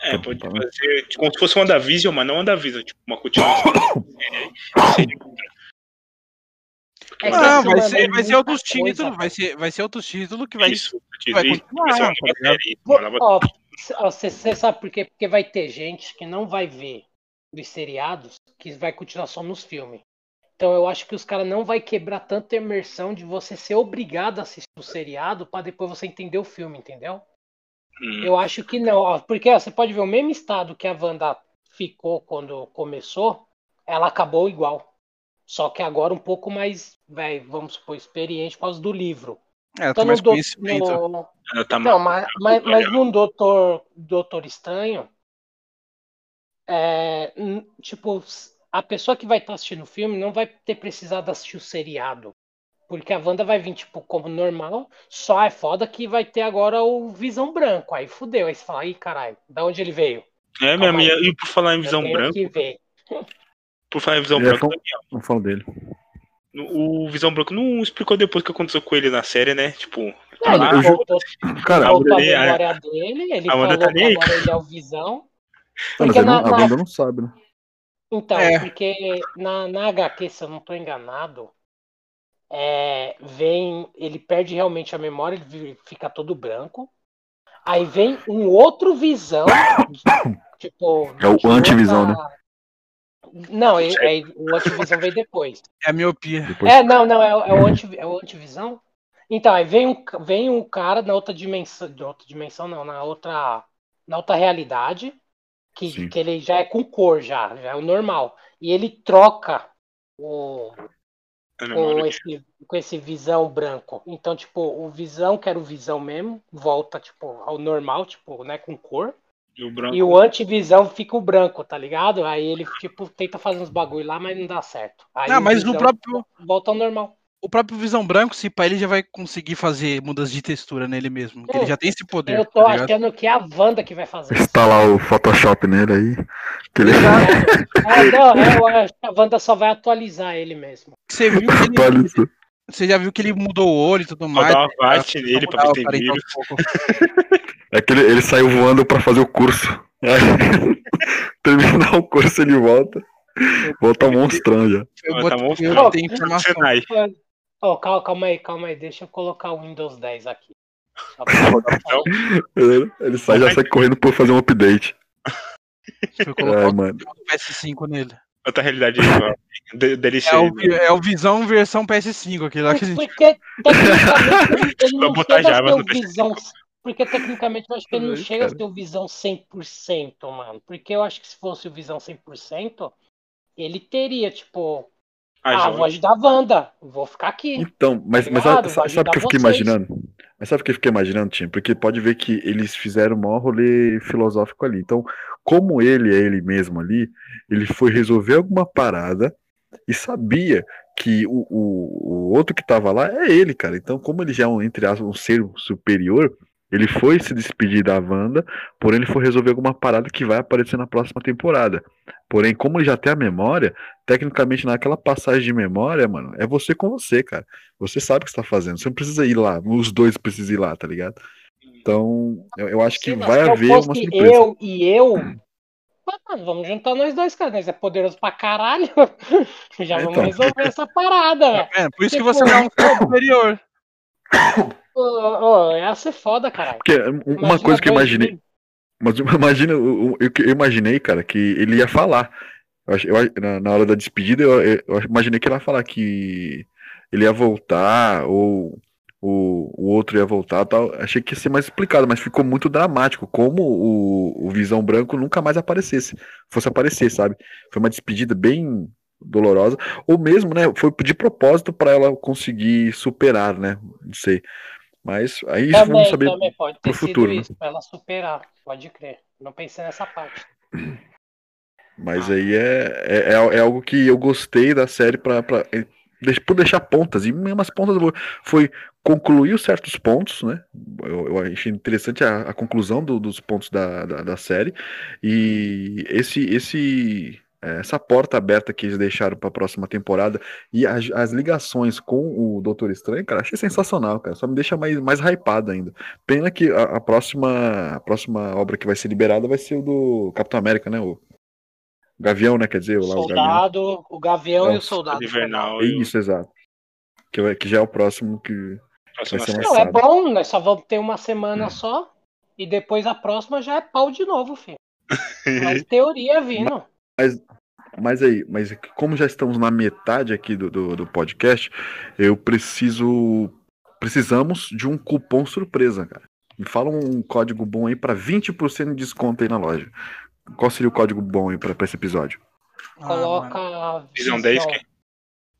Speaker 4: É, pode fazer. Como se fosse uma da Vision, mas não uma da Vision, tipo, uma continuação.
Speaker 2: É
Speaker 3: Não, vai ser,
Speaker 2: é
Speaker 3: vai ser outros títulos, vai ser, vai ser outros títulos que vai.
Speaker 4: Isso, eu
Speaker 3: vai continuar,
Speaker 4: vai uma
Speaker 3: tá
Speaker 2: você sabe por quê? Porque vai ter gente que não vai ver os seriados, que vai continuar só nos filmes. Então eu acho que os caras não vai quebrar tanta imersão de você ser obrigado a assistir o seriado pra depois você entender o filme, entendeu?
Speaker 4: Hum,
Speaker 2: Eu acho que não, ó, porque ó, você pode ver o mesmo estado que a Wanda ficou quando começou, ela acabou igual. Só que agora um pouco mais, velho, vamos supor, experiente por causa do livro.
Speaker 3: É,
Speaker 2: Então
Speaker 3: mais
Speaker 2: no, do-
Speaker 3: conhecimento.
Speaker 2: no,
Speaker 4: tá
Speaker 2: não, mas, mas, mas num Doutor, Doutor Estranho, é, tipo, a pessoa que vai estar assistindo o filme não vai ter precisado assistir o seriado. Porque a Wanda vai vir, tipo, como normal, só é foda que vai ter agora o Visão Branco. Aí fudeu. Aí você fala, ih, caralho, da onde ele veio?
Speaker 4: É, minha
Speaker 2: Calma
Speaker 4: amiga,
Speaker 2: aí.
Speaker 4: e por falar em
Speaker 2: Eu
Speaker 4: visão
Speaker 2: ver.
Speaker 4: por falar em visão
Speaker 1: Ele é
Speaker 4: branca,
Speaker 1: Não falo dele.
Speaker 4: o Visão Branco não explicou depois o que aconteceu com ele na série, né? Tipo,
Speaker 2: É, ele
Speaker 1: eu
Speaker 2: voltou,
Speaker 1: Cara,
Speaker 2: voltou a
Speaker 4: a-
Speaker 2: memória dele, ele
Speaker 4: a
Speaker 2: falou
Speaker 4: tá
Speaker 2: que agora ele é o Visão.
Speaker 1: mas
Speaker 2: Porque
Speaker 1: ele não-
Speaker 2: na,
Speaker 1: a Wanda não sabe, né?
Speaker 2: Então,
Speaker 3: É.
Speaker 2: porque na, na HQ, se eu não tô enganado, é, vem. Ele perde realmente a memória, ele fica todo branco. Aí vem um outro visão. tipo.
Speaker 1: É o antivisão, né?
Speaker 2: Não, é, é- o antivisão veio depois.
Speaker 3: É a miopia.
Speaker 1: Depois.
Speaker 2: É, não, não, é, o- é o, anti, é o antivisão. Então, aí vem um, vem um cara na outra dimensão. De outra dimensão, não, na outra. Na outra realidade. Que,
Speaker 1: Sim.
Speaker 2: que ele já é com cor, já, já é o normal. E ele troca o, com, esse, com esse visão branco. Então, tipo, o visão, que era o visão mesmo, volta, tipo, ao normal, tipo, né, com cor.
Speaker 4: E o branco.
Speaker 2: E o antivisão fica o branco, tá ligado? Aí ele, tipo, tenta fazer uns bagulho lá, mas não dá certo. Aí
Speaker 3: Não,
Speaker 2: o
Speaker 3: mas no próprio,
Speaker 2: Volta ao normal.
Speaker 3: o próprio Visão Branco, se pá, ele já vai conseguir fazer mudanças de textura nele mesmo. que ele já tem esse poder.
Speaker 2: Eu tô
Speaker 3: tá
Speaker 2: achando que é a Wanda que vai fazer isso.
Speaker 1: Instalar o Photoshop nele aí. Que ele...
Speaker 2: É, não, eu acho que a Wanda só vai atualizar ele mesmo.
Speaker 3: Você viu que ele. Você já viu que ele mudou o olho e tudo mais.
Speaker 4: Botar uma parte nele pra ver se tem
Speaker 3: então,
Speaker 4: vírus.
Speaker 1: É que ele, ele saiu voando pra fazer o curso. Terminar o curso, ele volta. Volta monstrão já.
Speaker 3: Eu,
Speaker 4: Tá mostrando.
Speaker 3: eu tenho informação.
Speaker 2: Ó, calma, calma aí, calma aí. Deixa eu colocar o Windows 10 aqui. Pra-
Speaker 1: Ele, ele sai, já sai correndo por fazer um update.
Speaker 3: Deixa eu colocar
Speaker 1: Ai,
Speaker 3: o
Speaker 1: mano.
Speaker 3: PS5 nele.
Speaker 4: Outra realidade igual. De- DLC.
Speaker 3: É o, vi- é o Visão versão PS5, aquele lá que a gente.
Speaker 2: Porque tecnicamente ele não
Speaker 4: botar
Speaker 2: chega a
Speaker 4: Java
Speaker 2: o visão. Porque tecnicamente eu acho que ele não
Speaker 1: Ai,
Speaker 2: chega a ter o visão 100%, mano. Porque eu acho que se fosse o visão 100%, ele teria, tipo,
Speaker 4: Ah,
Speaker 2: ah, vou ajudar a Wanda, vou ficar aqui.
Speaker 1: Então, mas, mas
Speaker 2: Obrigado,
Speaker 1: sabe, o que eu fiquei
Speaker 2: vocês.
Speaker 1: imaginando? Mas sabe o que eu fiquei imaginando, Tim? Porque pode ver que eles fizeram o maior rolê filosófico ali. Então, como ele é ele mesmo ali, ele foi resolver alguma parada e sabia que o, o, o outro que tava lá é ele, cara. Então, como ele já é um, entre aspas, um ser superior, ele foi se despedir da Wanda, porém ele foi resolver alguma parada que vai aparecer na próxima temporada. Porém, como ele já tem a memória, tecnicamente naquela passagem de memória, mano, é você com você, cara. Você sabe o que você tá fazendo. Você não precisa ir lá. Os dois precisam ir lá, tá ligado? Então, eu, eu acho que
Speaker 2: lá,
Speaker 1: vai haver uma surpresa.
Speaker 2: Eu e eu. Mano, vamos juntar nós dois, cara. Nós é poderoso pra caralho. Já vamos
Speaker 1: Então.
Speaker 2: resolver essa parada, velho.
Speaker 3: É, por isso que
Speaker 2: Tipo,
Speaker 3: você não é um superior.
Speaker 2: Ô, ô, Ia ser foda, caralho.
Speaker 1: Porque um- uma
Speaker 2: Imagina
Speaker 1: coisa que eu imaginei. Mas imagina, eu, eu, eu imaginei, cara, que ele ia falar. Eu, na, na hora da despedida, eu imaginei que ele ia falar que ele ia voltar, ou o, o outro ia voltar tal. Achei que ia ser mais explicado, mas ficou muito dramático, como o, o Visão Branco nunca mais aparecesse, fosse aparecer, sabe? Foi uma despedida bem dolorosa, ou mesmo, né, foi de propósito para ela conseguir superar, né? Não sei. Mas aí
Speaker 2: Também,
Speaker 1: vamos saber.
Speaker 2: também pode ter sido
Speaker 1: futuro, né?
Speaker 2: isso, pra ela superar. Pode crer. Não pensei nessa parte.
Speaker 1: Mas aí é, é, é, é algo que eu gostei da série pra, pra, é, por deixar pontas. E mesmo as pontas foi concluir os certos pontos, né? Eu, eu achei interessante a, a conclusão do- dos pontos da, da, da série. E esse, esse, essa porta aberta que eles deixaram pra próxima temporada e as, as ligações com o Doutor Estranho, cara, achei sensacional, cara. Só me deixa mais, mais hypado ainda. Pena que a, a próxima, a próxima obra que vai ser liberada vai ser o do Capitão América, né? O Gavião, né? Quer dizer,
Speaker 2: O
Speaker 1: lá o Gavião.
Speaker 2: soldado, o gavião e o
Speaker 1: Nossa,
Speaker 2: soldado.
Speaker 4: Invernal.
Speaker 1: É
Speaker 4: o-
Speaker 1: isso, exato. Que, que já é o próximo que.
Speaker 4: próxima
Speaker 1: vai ser
Speaker 2: Não, é bom, nós só vamos ter uma semana só. E depois a próxima já é pau de novo, filho. Mais teoria vindo.
Speaker 1: Mas aí, mas como já estamos na metade aqui do, do, do podcast, eu preciso. Precisamos de um cupom surpresa, cara. Me fala um código bom aí pra 20% de desconto aí na loja. Qual seria o código bom aí pra, pra esse episódio?
Speaker 3: Ah,
Speaker 2: Coloca.
Speaker 3: mano.
Speaker 4: Visão 10, que?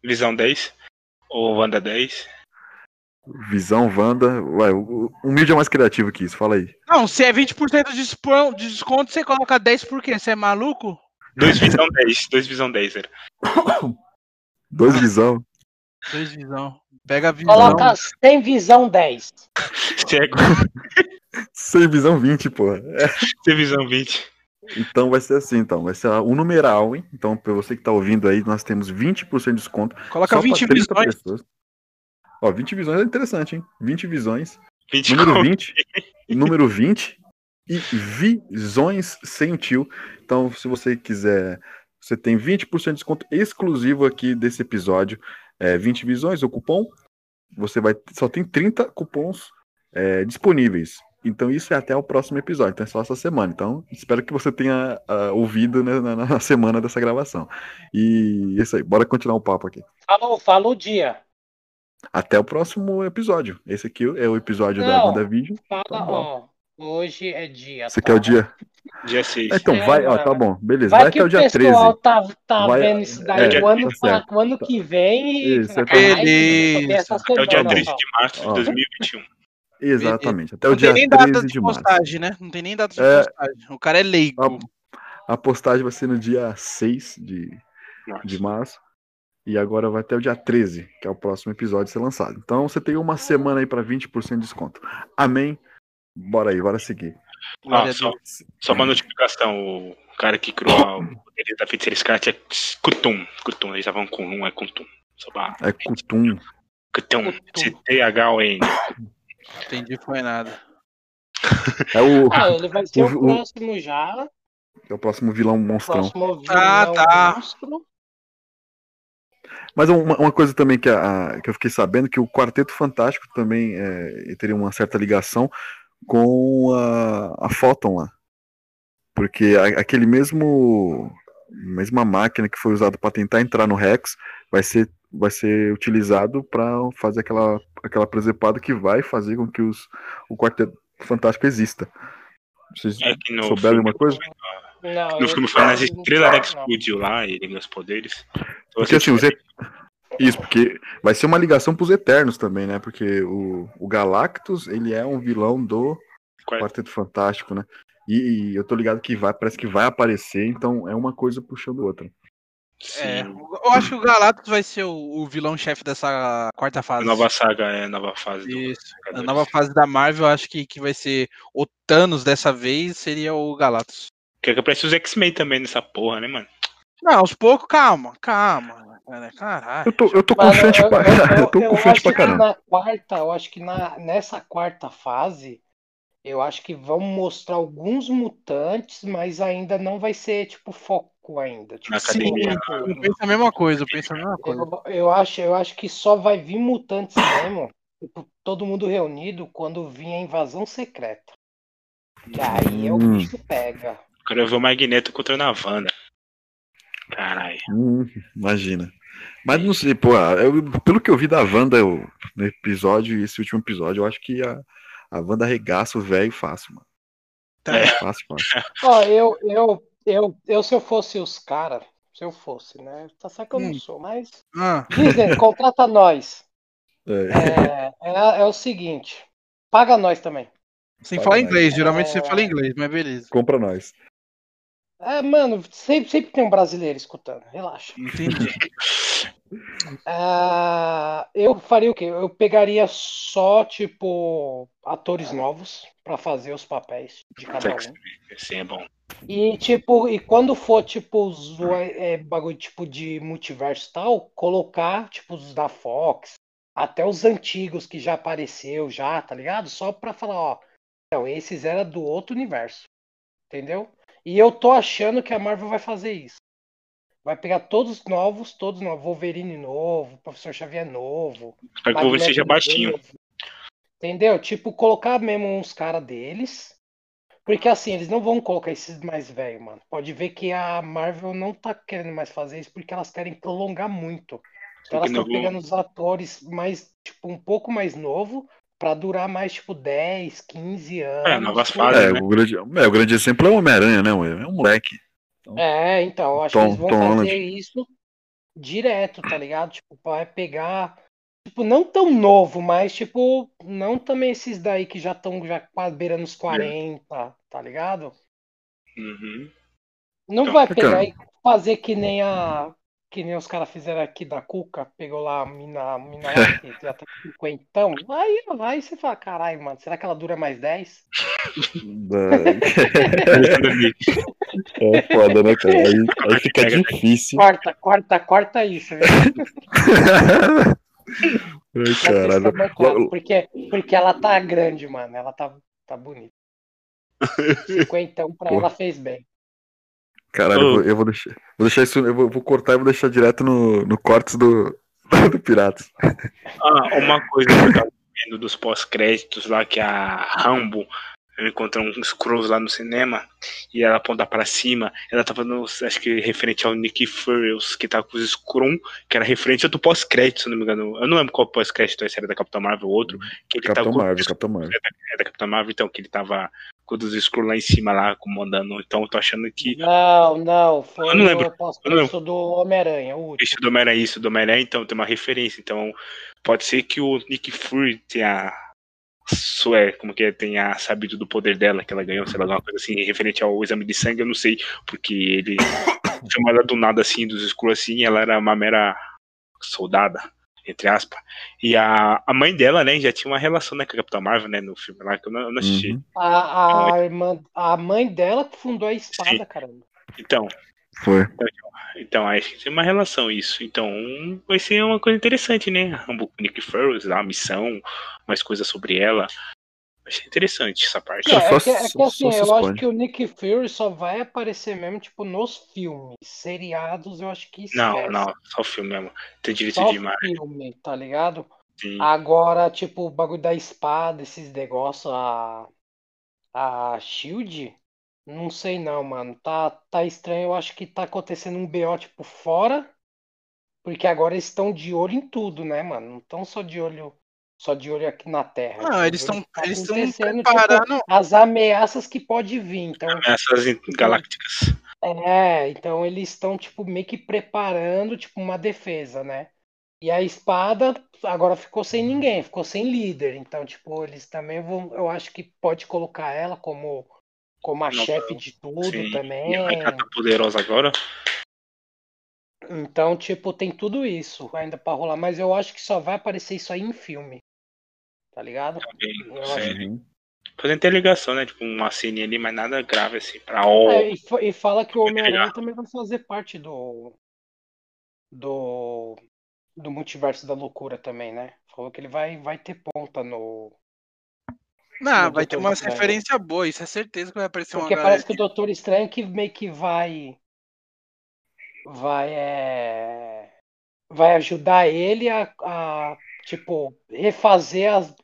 Speaker 4: Visão 10. Ou Wanda 10.
Speaker 1: Visão, Wanda. Ué, o, o mídia é mais criativo que isso, fala aí.
Speaker 3: Não, se é 20% de despo- de desconto, você coloca 10 por quê? Você é maluco?
Speaker 4: Dois visão 10. Dois visão 10, era.
Speaker 1: Dois visão.
Speaker 3: Dois visão. Pega a visão.
Speaker 2: Coloca sem visão 10.
Speaker 4: Cego.
Speaker 1: Sem visão 20, porra.
Speaker 4: Sem visão 20.
Speaker 1: Então vai ser assim, então. Vai ser um numeral, hein? Então, pra você que tá ouvindo aí, nós temos 20% de desconto.
Speaker 3: Coloca
Speaker 1: só
Speaker 3: 20
Speaker 1: pra 30
Speaker 3: visões.
Speaker 1: pessoas. Ó, 20 visões é interessante, hein? 20 visões.
Speaker 4: 20
Speaker 1: Número
Speaker 4: conto.
Speaker 1: 20. número 20. E visões sem tio. Então, se você quiser, você tem 20% de desconto exclusivo aqui desse episódio. É, 20 visões, o cupom. Você vai. Só tem 30 cupons é, disponíveis. Então, isso é até o próximo episódio. Então, é só essa semana. Então, espero que você tenha ah, ouvido né, na, na semana dessa gravação. E isso aí. Bora continuar o papo aqui.
Speaker 2: Falou, falou dia.
Speaker 1: Até o próximo episódio. Esse aqui é o episódio da
Speaker 2: Não.
Speaker 1: WandaVision.
Speaker 2: Fala,
Speaker 1: bom.
Speaker 2: ó. Hoje é dia.
Speaker 1: Você
Speaker 2: tá?
Speaker 1: quer o dia?
Speaker 4: Dia 6.
Speaker 1: Então,
Speaker 2: É,
Speaker 1: vai, ó, tá bom, beleza.
Speaker 2: Vai,
Speaker 1: Vai,
Speaker 2: que
Speaker 1: até o
Speaker 2: o
Speaker 1: dia 13.
Speaker 2: pessoal tá, tá
Speaker 1: Vai-
Speaker 2: vendo isso daí
Speaker 1: é,
Speaker 2: o ano,
Speaker 1: tá
Speaker 2: o ano que vem e
Speaker 1: Isso, é
Speaker 3: beleza.
Speaker 4: Até o dia
Speaker 2: semana
Speaker 4: 13
Speaker 2: só.
Speaker 4: de março de
Speaker 1: Ó.
Speaker 4: 2021.
Speaker 1: Exatamente, até o
Speaker 3: Não
Speaker 1: dia
Speaker 3: tem nem data
Speaker 1: 13
Speaker 3: de
Speaker 1: de março.
Speaker 3: postagem, né? Não tem nem data de
Speaker 1: É.
Speaker 3: postagem. O cara é leigo.
Speaker 1: A postagem vai ser no dia 6 de,
Speaker 4: Março.
Speaker 1: de março. E agora vai até o dia 13, que é o próximo episódio ser lançado. Então você tem uma semana aí para 20% de desconto. Amém? Bora aí, bora seguir.
Speaker 4: Ah,
Speaker 3: a
Speaker 4: só, só uma notificação. O cara que criou o poder da feiticeira Scarlet é Kutum. Kutum, eles estavam com um, é Kutum. Pra...
Speaker 1: É Kutum.
Speaker 4: Kutum. C-T-H-O-N.
Speaker 3: Entendi, foi nada.
Speaker 1: É o,
Speaker 2: Ah, ele vai ser o,
Speaker 1: O- o-
Speaker 2: próximo já.
Speaker 1: é o próximo vilão monstrão.
Speaker 2: Próximo
Speaker 3: Ah,
Speaker 2: vilão
Speaker 3: tá.
Speaker 2: monstro.
Speaker 1: Mas uma, uma coisa também que, a- que eu fiquei sabendo que o Quarteto Fantástico também é, teria uma certa ligação com a, a Photon lá. Porque a- aquele mesmo mesma máquina que foi usada para tentar entrar no Rex vai ser, vai ser utilizado para fazer aquela, aquela presepada que vai fazer com que os, o Quarteto Fantástico exista. Vocês
Speaker 4: É
Speaker 1: souberam alguma coisa?
Speaker 2: Não,
Speaker 4: no filme foi nas estrelas né, que explodiu lá e ele ganhou os poderes. Então,
Speaker 1: Porque assim, os Isso, porque vai ser uma ligação pros Eternos também, né? Porque o, o Galactus, ele é um vilão do
Speaker 4: é?
Speaker 1: Quarteto Fantástico, né? E, e eu tô ligado que vai, parece que vai aparecer, então é uma coisa puxando outra.
Speaker 3: É, eu acho que o Galactus vai ser o, o vilão-chefe dessa quarta
Speaker 4: A
Speaker 3: fase.
Speaker 4: nova saga é a nova fase do.
Speaker 3: Isso. A
Speaker 4: Vingadores.
Speaker 3: nova fase da Marvel, eu acho que, que vai ser o Thanos dessa vez, seria o Galactus.
Speaker 4: Quer que apareça os X-Men também nessa porra, né, mano?
Speaker 3: Não, aos poucos, calma, calma. Cara, Caralho.
Speaker 1: Eu tô, eu tô confiante
Speaker 2: eu,
Speaker 1: pra,
Speaker 2: eu-
Speaker 1: eu tô
Speaker 2: eu
Speaker 1: confiante
Speaker 2: acho
Speaker 1: pra
Speaker 2: que
Speaker 1: caramba.
Speaker 2: na quarta, eu acho que na, nessa quarta fase, eu acho que vão mostrar alguns mutantes, mas ainda não vai ser tipo foco ainda. Tipo,
Speaker 4: Na academia.
Speaker 3: Eu penso a mesma coisa, eu penso a mesma coisa.
Speaker 2: Eu, eu acho, eu acho que só vai vir mutantes mesmo, tipo, todo mundo reunido quando vir a invasão secreta. Que aí é o
Speaker 1: Hum.
Speaker 2: bicho pega.
Speaker 4: Quero ver o Magneto contra a Wanda. Caralho.
Speaker 1: Hum, imagina. Mas não sei, pô, eu- pelo que eu vi da Wanda eu- no episódio, esse último episódio, eu acho que a, a Wanda arregaça o velho fácil, mano.
Speaker 4: É.
Speaker 1: Fácil, fácil.
Speaker 2: Ó, eu, eu, eu, eu, se eu fosse os caras, se eu fosse, né? Tá certo que eu não
Speaker 3: Hum.
Speaker 2: sou, mas.
Speaker 3: Ah,
Speaker 2: Disney, contrata nós.
Speaker 1: É.
Speaker 2: É, é, é o seguinte, paga nós também.
Speaker 3: sem
Speaker 1: Fala
Speaker 3: falar inglês, geralmente
Speaker 2: É.
Speaker 3: você fala inglês, mas beleza.
Speaker 1: Compra nós.
Speaker 2: É, mano, sempre, sempre tem um brasileiro escutando, relaxa.
Speaker 3: Entendi.
Speaker 2: Ah, eu faria o quê? Eu pegaria só, tipo, atores novos pra fazer os papéis de cada um.
Speaker 4: Assim é bom.
Speaker 2: E tipo, e quando for tipo os é, bagulho tipo de multiverso e tal, colocar tipo os da Fox, até os antigos que já apareceu já, tá ligado? Só pra falar, ó, então esses era do outro universo. Entendeu? E eu tô achando que a Marvel vai fazer isso. Vai pegar todos os novos, todos novos, Wolverine novo, Professor Xavier novo,
Speaker 4: Espero que o Wolverine seja baixinho.
Speaker 2: novo. Entendeu? Tipo, colocar mesmo uns caras deles. Porque assim, eles não vão colocar esses mais velhos, mano. Pode ver que a Marvel não tá querendo mais fazer isso porque elas querem prolongar muito. Então elas estão pegando os atores mais, tipo, um pouco mais novo pra durar mais, tipo, 10, 15 anos.
Speaker 4: É, novas
Speaker 2: por-
Speaker 4: fases.
Speaker 1: É,
Speaker 4: né?
Speaker 1: o grande, é, o grande exemplo é o Homem-Aranha, né? É um moleque.
Speaker 2: É, então, eu acho
Speaker 1: Tom-
Speaker 2: que eles vão
Speaker 1: Tom
Speaker 2: fazer
Speaker 1: Holland.
Speaker 2: isso direto, tá ligado? Tipo, vai pegar Tipo, não tão novo, mas tipo, não também esses daí que já estão já quase beirando os 40, tá ligado?
Speaker 4: Uhum.
Speaker 2: Não
Speaker 4: Então,
Speaker 2: vai
Speaker 1: cara.
Speaker 2: pegar e fazer que nem a. Que nem os caras fizeram aqui da Cuca, pegou lá a mina, a mina lá que já tá com 50. Aí, aí você fala, caralho, mano, será que ela dura mais 10?
Speaker 1: É foda, né, cara? Aí, aí fica difícil.
Speaker 2: Corta, corta, corta isso, viu?
Speaker 1: Ai,
Speaker 2: Pra
Speaker 1: caralho.
Speaker 2: Porque, porque ela tá grande, mano. Ela tá, tá bonita. 50 pra
Speaker 1: Pô.
Speaker 2: ela fez bem.
Speaker 1: Caralho, eu vou, eu vou deixar, vou deixar isso, eu vou, vou cortar e vou deixar direto no, no cortes do, do Piratas.
Speaker 4: Ah, uma coisa que eu tava vendo dos pós-créditos lá, que a Rambo encontrou uns Scrolls lá no cinema e ela aponta pra cima, ela tava no, acho que referente ao Nick Furies, que tava com os Scrum, que era referente ao do pós-crédito, se não me engano. Eu não lembro qual pós-crédito é, se era da Capitã Marvel ou outro, que ele
Speaker 1: Capitão
Speaker 4: tava com-
Speaker 1: Marvel, Capitão Marvel.
Speaker 4: é da Capitã Marvel, então, que ele tava com os Screws lá em cima, lá, comandando. Então, eu tô achando que.
Speaker 2: Não, não. Foi
Speaker 4: Eu não lembro, eu não lembro.
Speaker 2: do Homem-Aranha, o último.
Speaker 4: Esse do Homem-Aranha, isso do Homem-Aranha, então, tem uma referência. Então, pode ser que o Nick Fury tenha. Sué, como que é, tenha sabido do poder dela, que ela ganhou, sei lá, alguma coisa assim, referente ao exame de sangue, eu não sei, porque ele chamou ela do nada assim, dos escuros assim, e ela era uma mera soldada, entre aspas. E a, a mãe dela, né, já tinha uma relação né, com a Capitã Marvel, né, no filme lá, que eu não, eu não assisti.
Speaker 1: Uhum.
Speaker 2: A, a, irmã, a mãe dela que fundou a espada,
Speaker 4: Sim.
Speaker 2: caramba.
Speaker 4: Então,
Speaker 1: Foi.
Speaker 4: Então, acho que tem uma relação isso. Então, vai ser uma coisa interessante, né? Com Nick Fury, a missão, mais coisas sobre ela. Achei interessante essa parte.
Speaker 1: Só
Speaker 2: é, que, é que assim, eu acho que o Nick Fury só vai aparecer mesmo, tipo, nos filmes. Seriados, eu acho que esquece.
Speaker 4: Não, não, só o filme mesmo. Tem direito
Speaker 2: Só
Speaker 4: de imagem.
Speaker 2: filme, tá ligado?
Speaker 4: sim.
Speaker 2: Agora, tipo, o bagulho da espada, esses negócios, a. A Shield, não sei não, mano. Tá, tá estranho. Eu acho que tá acontecendo um BO, tipo, fora. Porque agora eles estão de olho em tudo, né, mano? Não estão só de olho. Só de olho aqui na Terra.
Speaker 3: Não,
Speaker 2: Tão
Speaker 3: eles estão
Speaker 2: tá
Speaker 3: eles estão preparando.
Speaker 2: tipo, as ameaças que pode vir. Então,
Speaker 4: Ameaças galácticas.
Speaker 2: é, então eles estão, tipo, meio que preparando, tipo, uma defesa, né? E a espada agora ficou sem ninguém, ficou sem líder. Então, tipo, eles também vão. Eu acho que pode colocar ela como, como a
Speaker 4: Não,
Speaker 2: chefe de tudo
Speaker 4: Sim.
Speaker 2: também.
Speaker 4: E a tá poderosa agora.
Speaker 2: Então, tipo, tem tudo isso ainda pra rolar. Mas eu acho que só vai aparecer isso aí em filme. Tá ligado?
Speaker 4: Também,
Speaker 2: acho
Speaker 4: sei.
Speaker 1: Uhum.
Speaker 4: Fazendo interligação, né? Tipo, uma cena ali, mas nada grave assim. Pra ó.
Speaker 2: É, e, e fala que o Homem-Aranha também vai fazer parte do. Do. Do multiverso da loucura também, né? Falou que ele vai, vai ter ponta no.
Speaker 3: Não,
Speaker 2: No
Speaker 3: vai ter
Speaker 2: Doutor
Speaker 3: uma
Speaker 2: Estranho.
Speaker 3: referência boa, isso é certeza que vai aparecer uma
Speaker 2: Porque
Speaker 3: galera.
Speaker 2: parece que o Doutor Estranho que meio que vai. Vai. É, vai ajudar ele a, a, tipo, refazer as,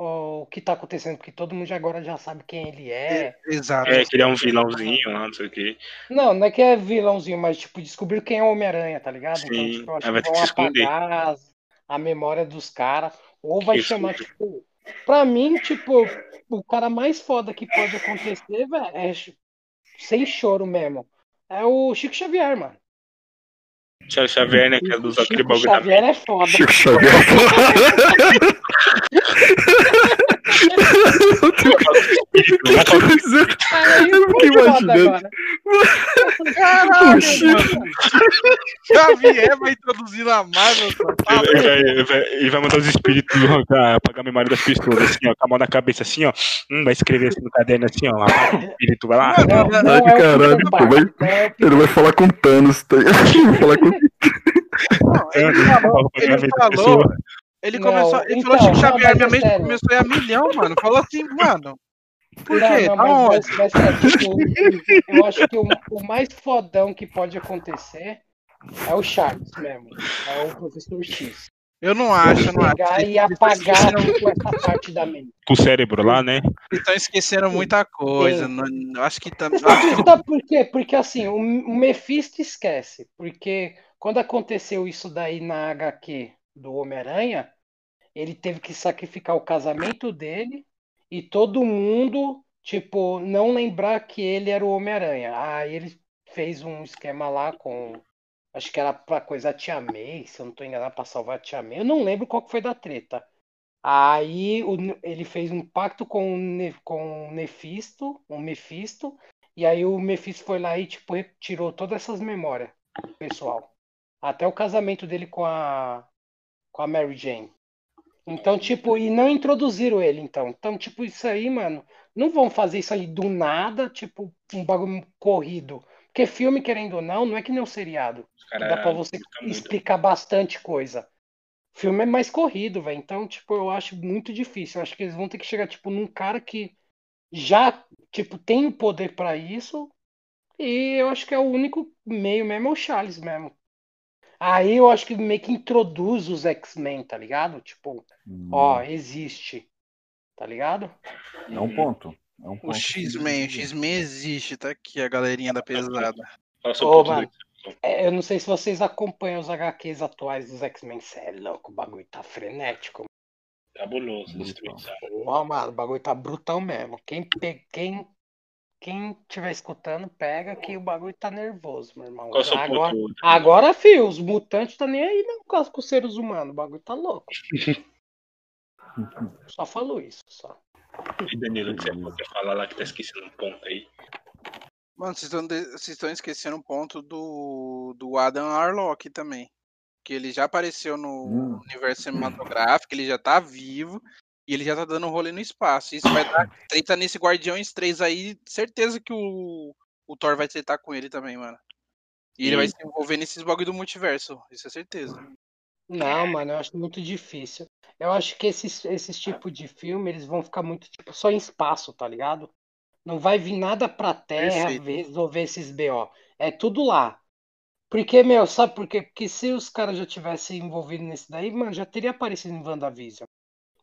Speaker 2: o que tá acontecendo, porque todo mundo agora já sabe quem ele é.
Speaker 3: Exato.
Speaker 4: É, que ele é um vilãozinho lá, não sei o quê.
Speaker 2: Não, não é que é vilãozinho, mas tipo, descobrir quem é o Homem-Aranha, tá ligado?
Speaker 4: Sim,
Speaker 2: então, tipo, acho
Speaker 4: vai
Speaker 2: que
Speaker 4: ter
Speaker 2: vão
Speaker 4: que se esconder.
Speaker 2: a memória dos caras. Ou vai
Speaker 4: Isso.
Speaker 2: chamar, tipo. Pra mim, tipo, o cara mais foda que pode acontecer, velho, é sem choro mesmo. É o Chico Xavier, mano.
Speaker 4: Charles Xavier, né? Que é dos
Speaker 2: Chico Xavier é foda.
Speaker 1: Chico Xavier.
Speaker 4: espírito.
Speaker 1: Quer dizer,
Speaker 2: Aí
Speaker 1: Eu fiquei imaginando.
Speaker 3: Caralho. Xavier vai introduzir na Marvel. Tá
Speaker 4: Ele, ele vai, ele vai- ele vai mandar os espíritos arrancar, apagar a memória das pessoas, assim, ó, com a mão na cabeça, assim, ó. Hum, vai escrever assim no caderno, assim, ó. O espírito, vai lá.
Speaker 2: Não, não
Speaker 1: Ai,
Speaker 2: é
Speaker 1: caralho, pô, vai-
Speaker 2: não é
Speaker 1: Ele vai falar com Thanos. Tá? Ele vai falar com...
Speaker 3: Não, ele falou, ele falou, ele
Speaker 2: Não,
Speaker 3: começou, ele
Speaker 2: então,
Speaker 3: falou Chico
Speaker 2: não,
Speaker 3: Xavier,
Speaker 2: mas
Speaker 3: minha
Speaker 2: é
Speaker 3: mente
Speaker 2: sério.
Speaker 3: começou a ir a milhão, mano. Falou assim, mano. Por
Speaker 2: Não,
Speaker 3: quê?
Speaker 2: não, mas, mas, mas tipo, o- eu acho que o, o mais fodão que pode acontecer é o Charles mesmo. É o professor X.
Speaker 3: Eu não acho, eu não acho.
Speaker 2: Pegar e apagar
Speaker 3: esqueceram-
Speaker 2: essa parte da mente.
Speaker 4: Com o cérebro lá, né?
Speaker 3: Eles estão esquecendo muita coisa.
Speaker 2: Sim.
Speaker 3: não- eu acho que tá. Eu que
Speaker 2: Sabe por quê? Porque assim, o, o Mephisto esquece. Porque quando aconteceu isso daí na HQ do Homem-Aranha, ele teve que sacrificar o casamento dele e todo mundo, tipo, não lembrar que ele era o Homem-Aranha. Aí ele fez um esquema lá com. Acho que era pra coisa a Tia May, se eu não tô enganado, pra salvar a Tia May. Eu não lembro qual que foi da treta. Aí o ele fez um pacto com o, com Nefisto, o Mephisto, e aí o Mephisto foi lá e tipo, tirou todas essas memórias, pessoal. Até o casamento dele com a com a Mary Jane. Então, tipo, e não introduziram ele, então. Então, tipo, isso aí, mano, não vão fazer isso aí do nada, tipo, um bagulho corrido. Porque filme, querendo ou não, não é que nem um seriado.
Speaker 4: Caras
Speaker 2: dá pra você
Speaker 4: explicam muito.
Speaker 2: explicar bastante coisa. Filme é mais corrido, velho. Então, tipo, eu acho muito difícil. Eu acho que eles vão ter que chegar, tipo, num cara que já, tipo, tem o poder pra isso. E eu acho que é o único meio mesmo, é o Charles mesmo. Aí eu acho que meio que introduz os X-Men, tá ligado? Tipo,
Speaker 1: Hum,
Speaker 2: ó, existe. Tá ligado?
Speaker 1: é um ponto. É um
Speaker 3: O
Speaker 1: ponto.
Speaker 3: X-Men, o X-Men existe, tá aqui a galerinha da pesada.
Speaker 2: Ô, mano, é, eu não sei se vocês acompanham os HQs atuais dos X-Men. Cê é louco, o bagulho tá frenético.
Speaker 4: Cabuloso, destruição.
Speaker 2: Porra, mano, o bagulho tá brutal mesmo. Quem, pe... quem, quem tiver escutando, pega que o bagulho tá nervoso, meu irmão.
Speaker 4: Qual é
Speaker 2: Agora, agora, filho, os mutantes tá nem aí não com com os seres humanos. O bagulho tá louco. Só falo isso, só.
Speaker 4: E Danilo, que você pode falar lá que tá esquecendo um ponto aí.
Speaker 3: Mano, vocês estão, de- vocês estão esquecendo um ponto do, do Adam Arlock também. Que ele já apareceu no
Speaker 1: Hum.
Speaker 3: universo cinematográfico, ele já tá vivo e ele já tá dando rolê no espaço. Isso vai dar treta nesse Guardiões 3 aí. Certeza que o, o Thor vai tretar com ele também, mano. E ele vai
Speaker 4: Sim.
Speaker 3: se envolver nesses bagulho do multiverso. Isso é certeza.
Speaker 2: Não, mano, eu acho muito difícil. Eu acho que esses, esses tipos de filme, eles vão ficar muito, tipo, só em espaço, tá ligado? Não vai vir nada pra Terra resolver esses BO. É tudo lá. Porque, meu, sabe por quê? Porque se os caras já tivessem envolvido nesse daí, mano, já teria aparecido em WandaVision.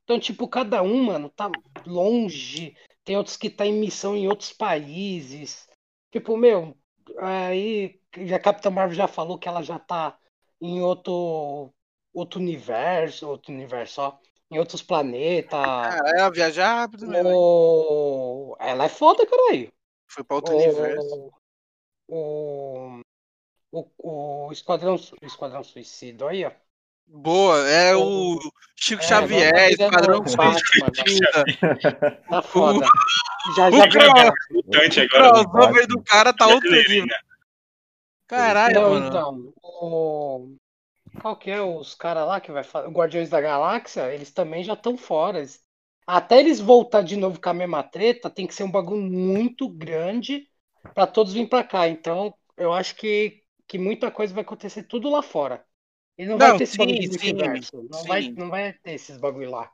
Speaker 2: Então, tipo, cada um, mano, tá longe. Tem outros que tá em missão em outros países. Tipo, meu, aí a Capitã Marvel já falou que ela já tá em outro outro universo, outro universo, ó, em outros planetas.
Speaker 3: Cara, ela viajar rápido mesmo. hein?
Speaker 2: O... Ela é foda, caralho.
Speaker 3: Foi pra outro universo.
Speaker 2: O... O, o Esquadrão, o Esquadrão Suicida, aí, ó.
Speaker 3: Boa, é
Speaker 2: O-
Speaker 3: Chico
Speaker 2: É,
Speaker 3: Xavier, Esquadrão Suicida.
Speaker 2: Tá foda. Já, já
Speaker 3: o crossover do cara tá outro nível.
Speaker 4: Imagina.
Speaker 3: Caralho,
Speaker 2: Não,
Speaker 3: mano.
Speaker 2: então, o... qual que é os caras lá que vai fazer? Guardiões da Galáxia, eles também já estão fora. Eles- Até eles voltar de novo com a mesma treta, tem que ser um bagulho muito grande pra todos virem pra cá. Então, eu acho que, que muita coisa vai acontecer tudo lá fora. E não, vai
Speaker 3: Não,
Speaker 2: ter esse
Speaker 3: sim,
Speaker 2: bagulho de
Speaker 3: sim,
Speaker 2: multiverso. Não
Speaker 3: sim.
Speaker 2: vai, não vai ter esses bagulho lá.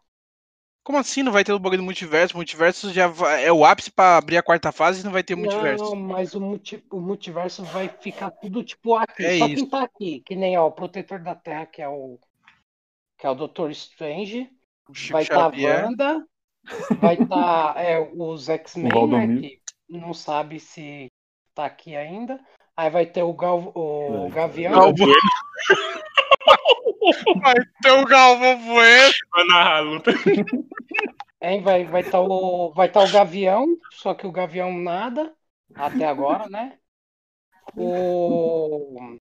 Speaker 3: Como assim não vai ter o bagulho do multiverso? O multiverso já vai- é o ápice pra abrir a quarta fase e não vai ter multiverso.
Speaker 2: Não, mas o, multi- o multiverso vai ficar tudo tipo aqui.
Speaker 3: É
Speaker 2: Só
Speaker 3: isso.
Speaker 2: quem tá aqui, que nem ó, o protetor da Terra, que é o que é o Doutor Strange,
Speaker 3: O
Speaker 2: vai estar tá a. Wanda, vai estar os X-Men,
Speaker 1: O
Speaker 2: né, que não sabe se tá aqui ainda. Aí vai ter o, Gal, o
Speaker 1: É.
Speaker 2: Gavião,
Speaker 3: Galvão. Vai ter o Galvão Bueno.
Speaker 4: Vai narrar a luta.
Speaker 2: hein, vai vai estar o vai tá o Gavião, só que o Gavião nada até agora, né? O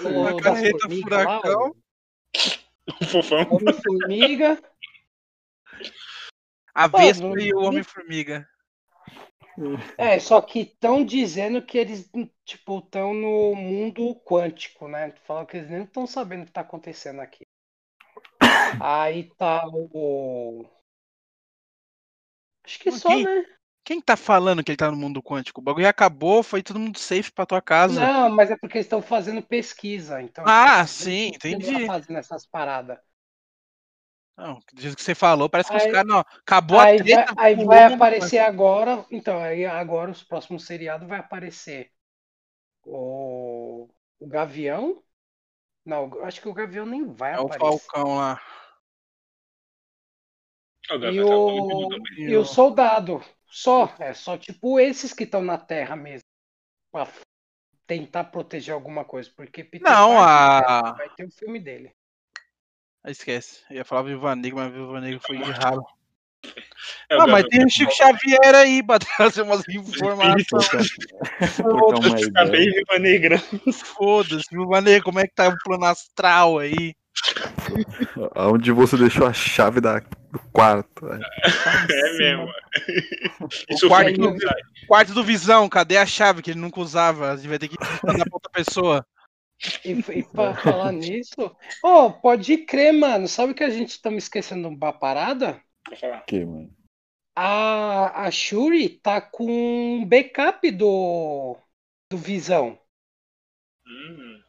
Speaker 2: o das
Speaker 3: carreta
Speaker 2: formigas lá,
Speaker 3: furacão.
Speaker 2: o-
Speaker 4: O fofão.
Speaker 2: Homem-Formiga.
Speaker 3: A Vespa e o Homem-Formiga.
Speaker 2: É, só que estão dizendo que eles, tipo, estão no mundo quântico, né? Falam que eles nem estão sabendo o que tá acontecendo aqui. Aí tá o. Acho que
Speaker 3: Mas
Speaker 2: só,
Speaker 3: quem-
Speaker 2: né?
Speaker 3: Quem tá falando que ele tá no mundo quântico? O bagulho acabou, foi todo mundo safe pra tua casa.
Speaker 2: Não, mas é porque eles estão fazendo pesquisa, então.
Speaker 3: Ah,
Speaker 2: eles
Speaker 3: sim,
Speaker 2: estão
Speaker 3: entendi.
Speaker 2: fazendo essas paradas.
Speaker 3: Não, do jeito que você falou, parece que os
Speaker 2: Aí-
Speaker 3: caras, não, acabou
Speaker 2: Aí
Speaker 3: a treta.
Speaker 2: vai, aí vai aparecer agora. Então, aí agora os próximos seriados vai aparecer o, o Gavião. Não, acho que o Gavião nem vai
Speaker 3: É o
Speaker 2: aparecer.
Speaker 3: Falcão lá.
Speaker 4: O
Speaker 2: E
Speaker 4: Gavião tá
Speaker 2: o,
Speaker 4: muito também.
Speaker 2: e o soldado. Só. É só tipo esses que estão na Terra mesmo. Pra tentar proteger alguma coisa. Porque Peter
Speaker 3: Não,
Speaker 2: Parker
Speaker 3: a-
Speaker 2: vai ter o filme dele.
Speaker 3: Ah, Esquece. Eu ia falar Viúva Negra, mas Viúva Negra foi de ralo.
Speaker 4: É,
Speaker 3: Ah, mas tem o Chico Xavier aí pra trazer umas informações.
Speaker 4: Bem,
Speaker 1: ideia.
Speaker 4: Viva Negra.
Speaker 3: Foda-se, viu, Mané? Como é que tá o plano astral aí?
Speaker 1: Aonde você deixou a chave da, do quarto? né?
Speaker 4: É mesmo.
Speaker 3: O
Speaker 4: Isso
Speaker 3: quarto,
Speaker 4: fica
Speaker 3: do, quarto do Visão, cadê a chave que ele nunca usava? A gente vai ter que mandar pra outra pessoa.
Speaker 2: E, e pra falar nisso, oh, pode crer, mano. Sabe que a gente estamos esquecendo uma parada?
Speaker 1: Que, mano?
Speaker 2: A, a Shuri tá com um backup do, do Visão.
Speaker 4: Hum,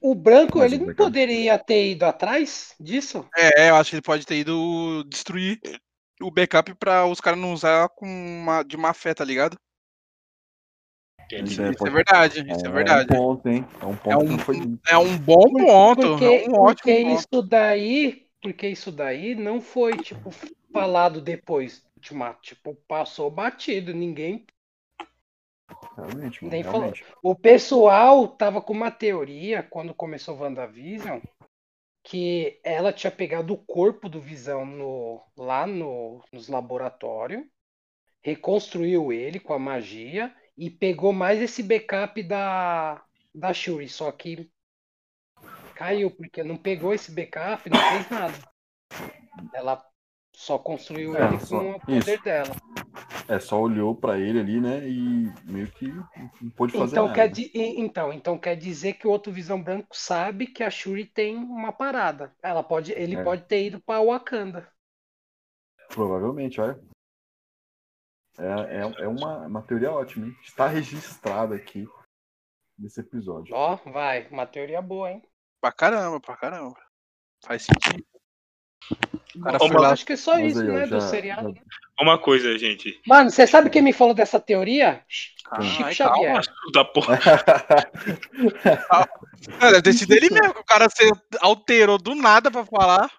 Speaker 2: O branco,
Speaker 1: Mas
Speaker 2: ele
Speaker 1: o
Speaker 2: não
Speaker 1: backup-
Speaker 2: poderia ter ido atrás disso?
Speaker 3: É, eu acho que ele pode ter ido destruir o backup pra os caras não usar com uma, de má fé, tá ligado?
Speaker 1: Isso é,
Speaker 3: Isso é verdade, isso é verdade.
Speaker 1: um ponto, hein? É um ponto
Speaker 3: É um-
Speaker 1: foi.
Speaker 3: É um bom ponto,
Speaker 2: Porque,
Speaker 3: é um ótimo
Speaker 2: porque
Speaker 3: ponto.
Speaker 2: isso daí, porque isso daí não foi tipo falado depois do tipo, passou batido, ninguém
Speaker 1: Realmente, mano,
Speaker 2: Nem falou.
Speaker 1: realmente.
Speaker 2: O pessoal tava com uma teoria quando começou WandaVision que ela tinha pegado o corpo do Visão no, lá no, nos laboratórios, reconstruiu ele com a magia e pegou mais esse backup da, da Shuri, só que caiu, porque não pegou esse backup, não fez nada. Ela só construiu
Speaker 1: É,
Speaker 2: ele
Speaker 1: só-
Speaker 2: com o poder
Speaker 1: isso.
Speaker 2: dela.
Speaker 1: É, só olhou pra ele ali, né? E meio que não pôde fazer
Speaker 2: Então
Speaker 1: nada.
Speaker 2: quer, di- então, então quer dizer que o outro Visão Branco sabe que a Shuri tem uma parada. Ela pode, ele
Speaker 1: É.
Speaker 2: pode ter ido para Wakanda.
Speaker 1: Provavelmente, olha. É, é, é uma, uma teoria ótima, hein? Está registrada aqui nesse episódio.
Speaker 2: Ó, vai, uma teoria boa, hein?
Speaker 3: Pra caramba, pra caramba. Faz sentido. O cara lá-
Speaker 2: acho que é só
Speaker 1: Mas
Speaker 2: isso,
Speaker 1: aí,
Speaker 2: né,
Speaker 1: já-
Speaker 2: do seriado.
Speaker 1: já-
Speaker 4: Uma coisa, gente.
Speaker 2: Mano, você sabe quem me falou dessa teoria? Chico
Speaker 3: Ai,
Speaker 2: Xavier.
Speaker 3: calma.
Speaker 4: Da porra.
Speaker 3: É, deve ter sido ele mesmo, que o cara se alterou do nada pra falar.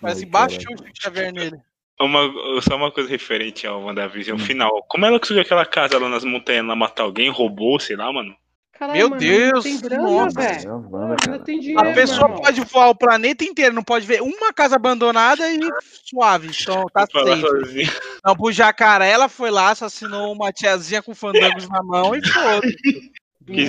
Speaker 3: Mas
Speaker 1: Ai,
Speaker 3: assim, baixou o Chico Xavier nele.
Speaker 4: Uma, só uma coisa referente ao WandaVision final. Como ela conseguiu aquela casa lá nas montanhas lá matar alguém? Roubou, sei lá, mano.
Speaker 2: Caralho,
Speaker 3: Meu
Speaker 2: mano,
Speaker 3: Deus,
Speaker 2: Não tem grana,
Speaker 3: nossa.
Speaker 2: Velho.
Speaker 1: a cara.
Speaker 3: pessoa
Speaker 2: irmão.
Speaker 3: pode voar o planeta inteiro, não pode ver uma casa abandonada e suave. Então tá safe. Não, pro jacaré, ela foi lá, assassinou uma tiazinha com fandangos na mão e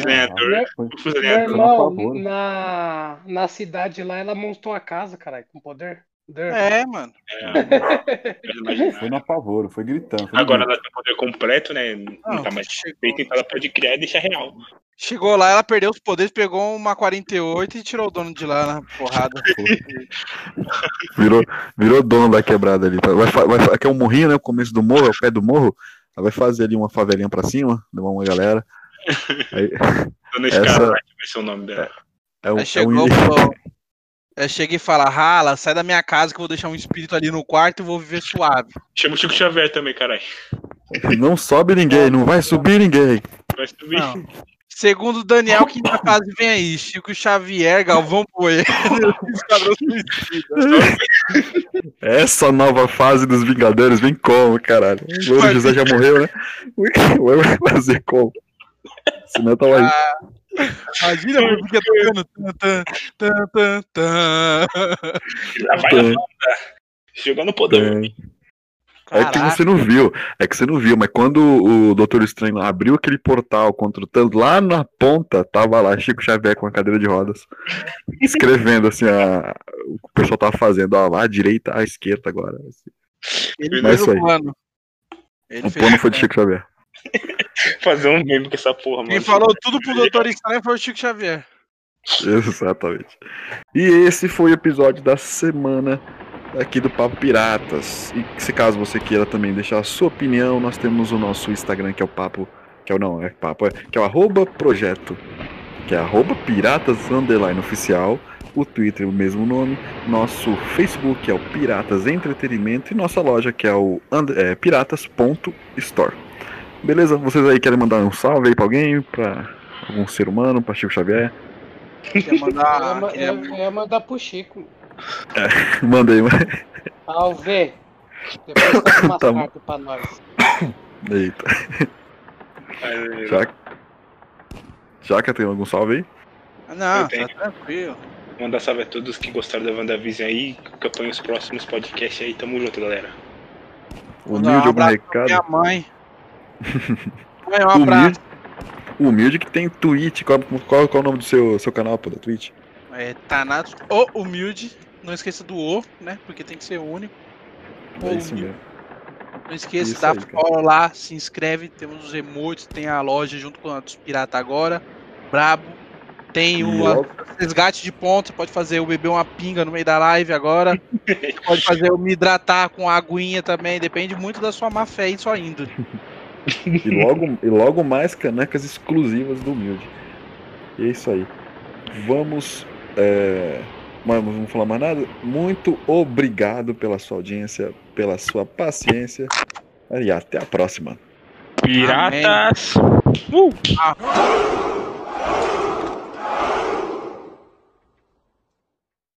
Speaker 1: É.
Speaker 2: Meu,
Speaker 1: Foi-
Speaker 2: irmão,
Speaker 1: por favor.
Speaker 2: na, na cidade lá, ela montou a casa, caralho, com poder.
Speaker 3: É, mano.
Speaker 4: É.
Speaker 1: Foi no apavoro, foi gritando. foi
Speaker 4: Agora
Speaker 1: grito.
Speaker 4: ela tem poder completo, né? Não,
Speaker 3: Não,
Speaker 4: tá mais feito, então ela pode criar e deixar real.
Speaker 3: chegou lá, ela perdeu os poderes, pegou uma 48 e tirou o dono de lá na porrada.
Speaker 1: Virou, virou dono da quebrada ali. Vai, vai, aqui é um morrinho, né? O começo do morro, é o pé do morro. Ela vai fazer ali uma favelinha pra cima, levar uma galera. Aí,
Speaker 4: Dona
Speaker 1: Essa-
Speaker 4: Escarlate vai ser o nome dela.
Speaker 1: é um,
Speaker 3: Aí
Speaker 1: é
Speaker 3: chegou
Speaker 1: um
Speaker 3: e falou. Aí chega e fala, rala, sai da minha casa que eu vou deixar um espírito ali no quarto e vou viver suave.
Speaker 4: Chama o Chico Xavier também, caralho.
Speaker 1: Não sobe ninguém, não vai subir ninguém.
Speaker 4: Vai subir.
Speaker 3: Não. Segundo o Daniel, que na casa vem aí, Chico Xavier, Galvão Poeira.
Speaker 1: Essa nova fase dos Vingadores vem como, caralho? O Louro José já morreu, né? Vai fazer como? Senão tava aí.
Speaker 3: Imagina a música tocando. Tan, tan, tan, tan,
Speaker 4: Lá vai a
Speaker 1: Tem,
Speaker 4: Wanda. Jogando poder.
Speaker 1: É que você não viu, é que você não viu, mas quando o Doutor Estranho abriu aquele portal contra o Thanos, lá na ponta tava lá Chico Xavier com a cadeira de rodas, escrevendo assim a, o que o pessoal tava fazendo, ó, lá à direita, à esquerda agora. assim.
Speaker 3: Ele
Speaker 1: Mas
Speaker 3: fez
Speaker 1: isso
Speaker 3: o
Speaker 1: aí.
Speaker 3: plano. Ele
Speaker 1: O
Speaker 3: fez
Speaker 1: plano foi de Chico Xavier.
Speaker 4: Fazer um meme com essa porra, mano.
Speaker 3: Quem falou tudo pro Doutor Estranho foi o Chico Xavier.
Speaker 1: Exatamente. E esse foi o episódio da semana aqui do Papo Piratas. E se caso você queira também deixar a sua opinião, nós temos o nosso Instagram que é o papo, que é o não, é papo, é, que é o arroba projeto, que é arroba piratas underline oficial, o Twitter o mesmo nome, nosso Facebook é o Piratas Entretenimento e nossa loja que é o and- é, piratas.store. Beleza? Vocês aí querem mandar um salve aí pra alguém, pra algum ser humano, pra Chico Xavier?
Speaker 3: Quer
Speaker 2: Eu ia,
Speaker 3: mandar.
Speaker 2: ma-
Speaker 3: queria-
Speaker 2: eu- eu ia mandar pro Chico.
Speaker 1: Manda aí, mano.
Speaker 2: Ver. Depois
Speaker 1: Tá bom.
Speaker 2: cartas pra nós.
Speaker 1: Eita.
Speaker 4: Mas,
Speaker 1: Já... Jaca, tem algum salve aí?
Speaker 3: Não,
Speaker 4: Eu
Speaker 3: tá tranquilo.
Speaker 4: Mandar salve a todos que gostaram da WandaVision aí, que acompanham os próximos podcasts aí. Tamo junto, galera.
Speaker 3: Mandar
Speaker 1: Humilde
Speaker 3: um
Speaker 1: algum
Speaker 3: abraço pra
Speaker 1: recado?
Speaker 3: minha mãe. Um abraço.
Speaker 1: Humilde, humilde que tem Twitch. Qual, qual, qual é o nome do seu, seu canal, pô, da Twitch?
Speaker 3: É, Thanatos, o humilde. Não esqueça do O, né? Porque tem que ser único. O
Speaker 1: É isso
Speaker 3: humilde.
Speaker 1: mesmo.
Speaker 3: Não esqueça,
Speaker 1: Isso
Speaker 3: dá
Speaker 1: aí,
Speaker 3: follow lá, se inscreve. Temos os emotes, tem a loja junto com a dos Pirata agora. Brabo. Tem o resgate de pontos, você pode fazer eu beber uma pinga no meio da live agora. pode fazer eu me hidratar com aguinha também. Depende muito da sua má fé e sua índole.
Speaker 1: E logo, e logo mais canecas exclusivas do Humilde. E é isso aí. Vamos. É... Mas não vamos falar mais nada? Muito obrigado pela sua audiência, pela sua paciência. E até a próxima.
Speaker 4: Piratas!
Speaker 3: Ah.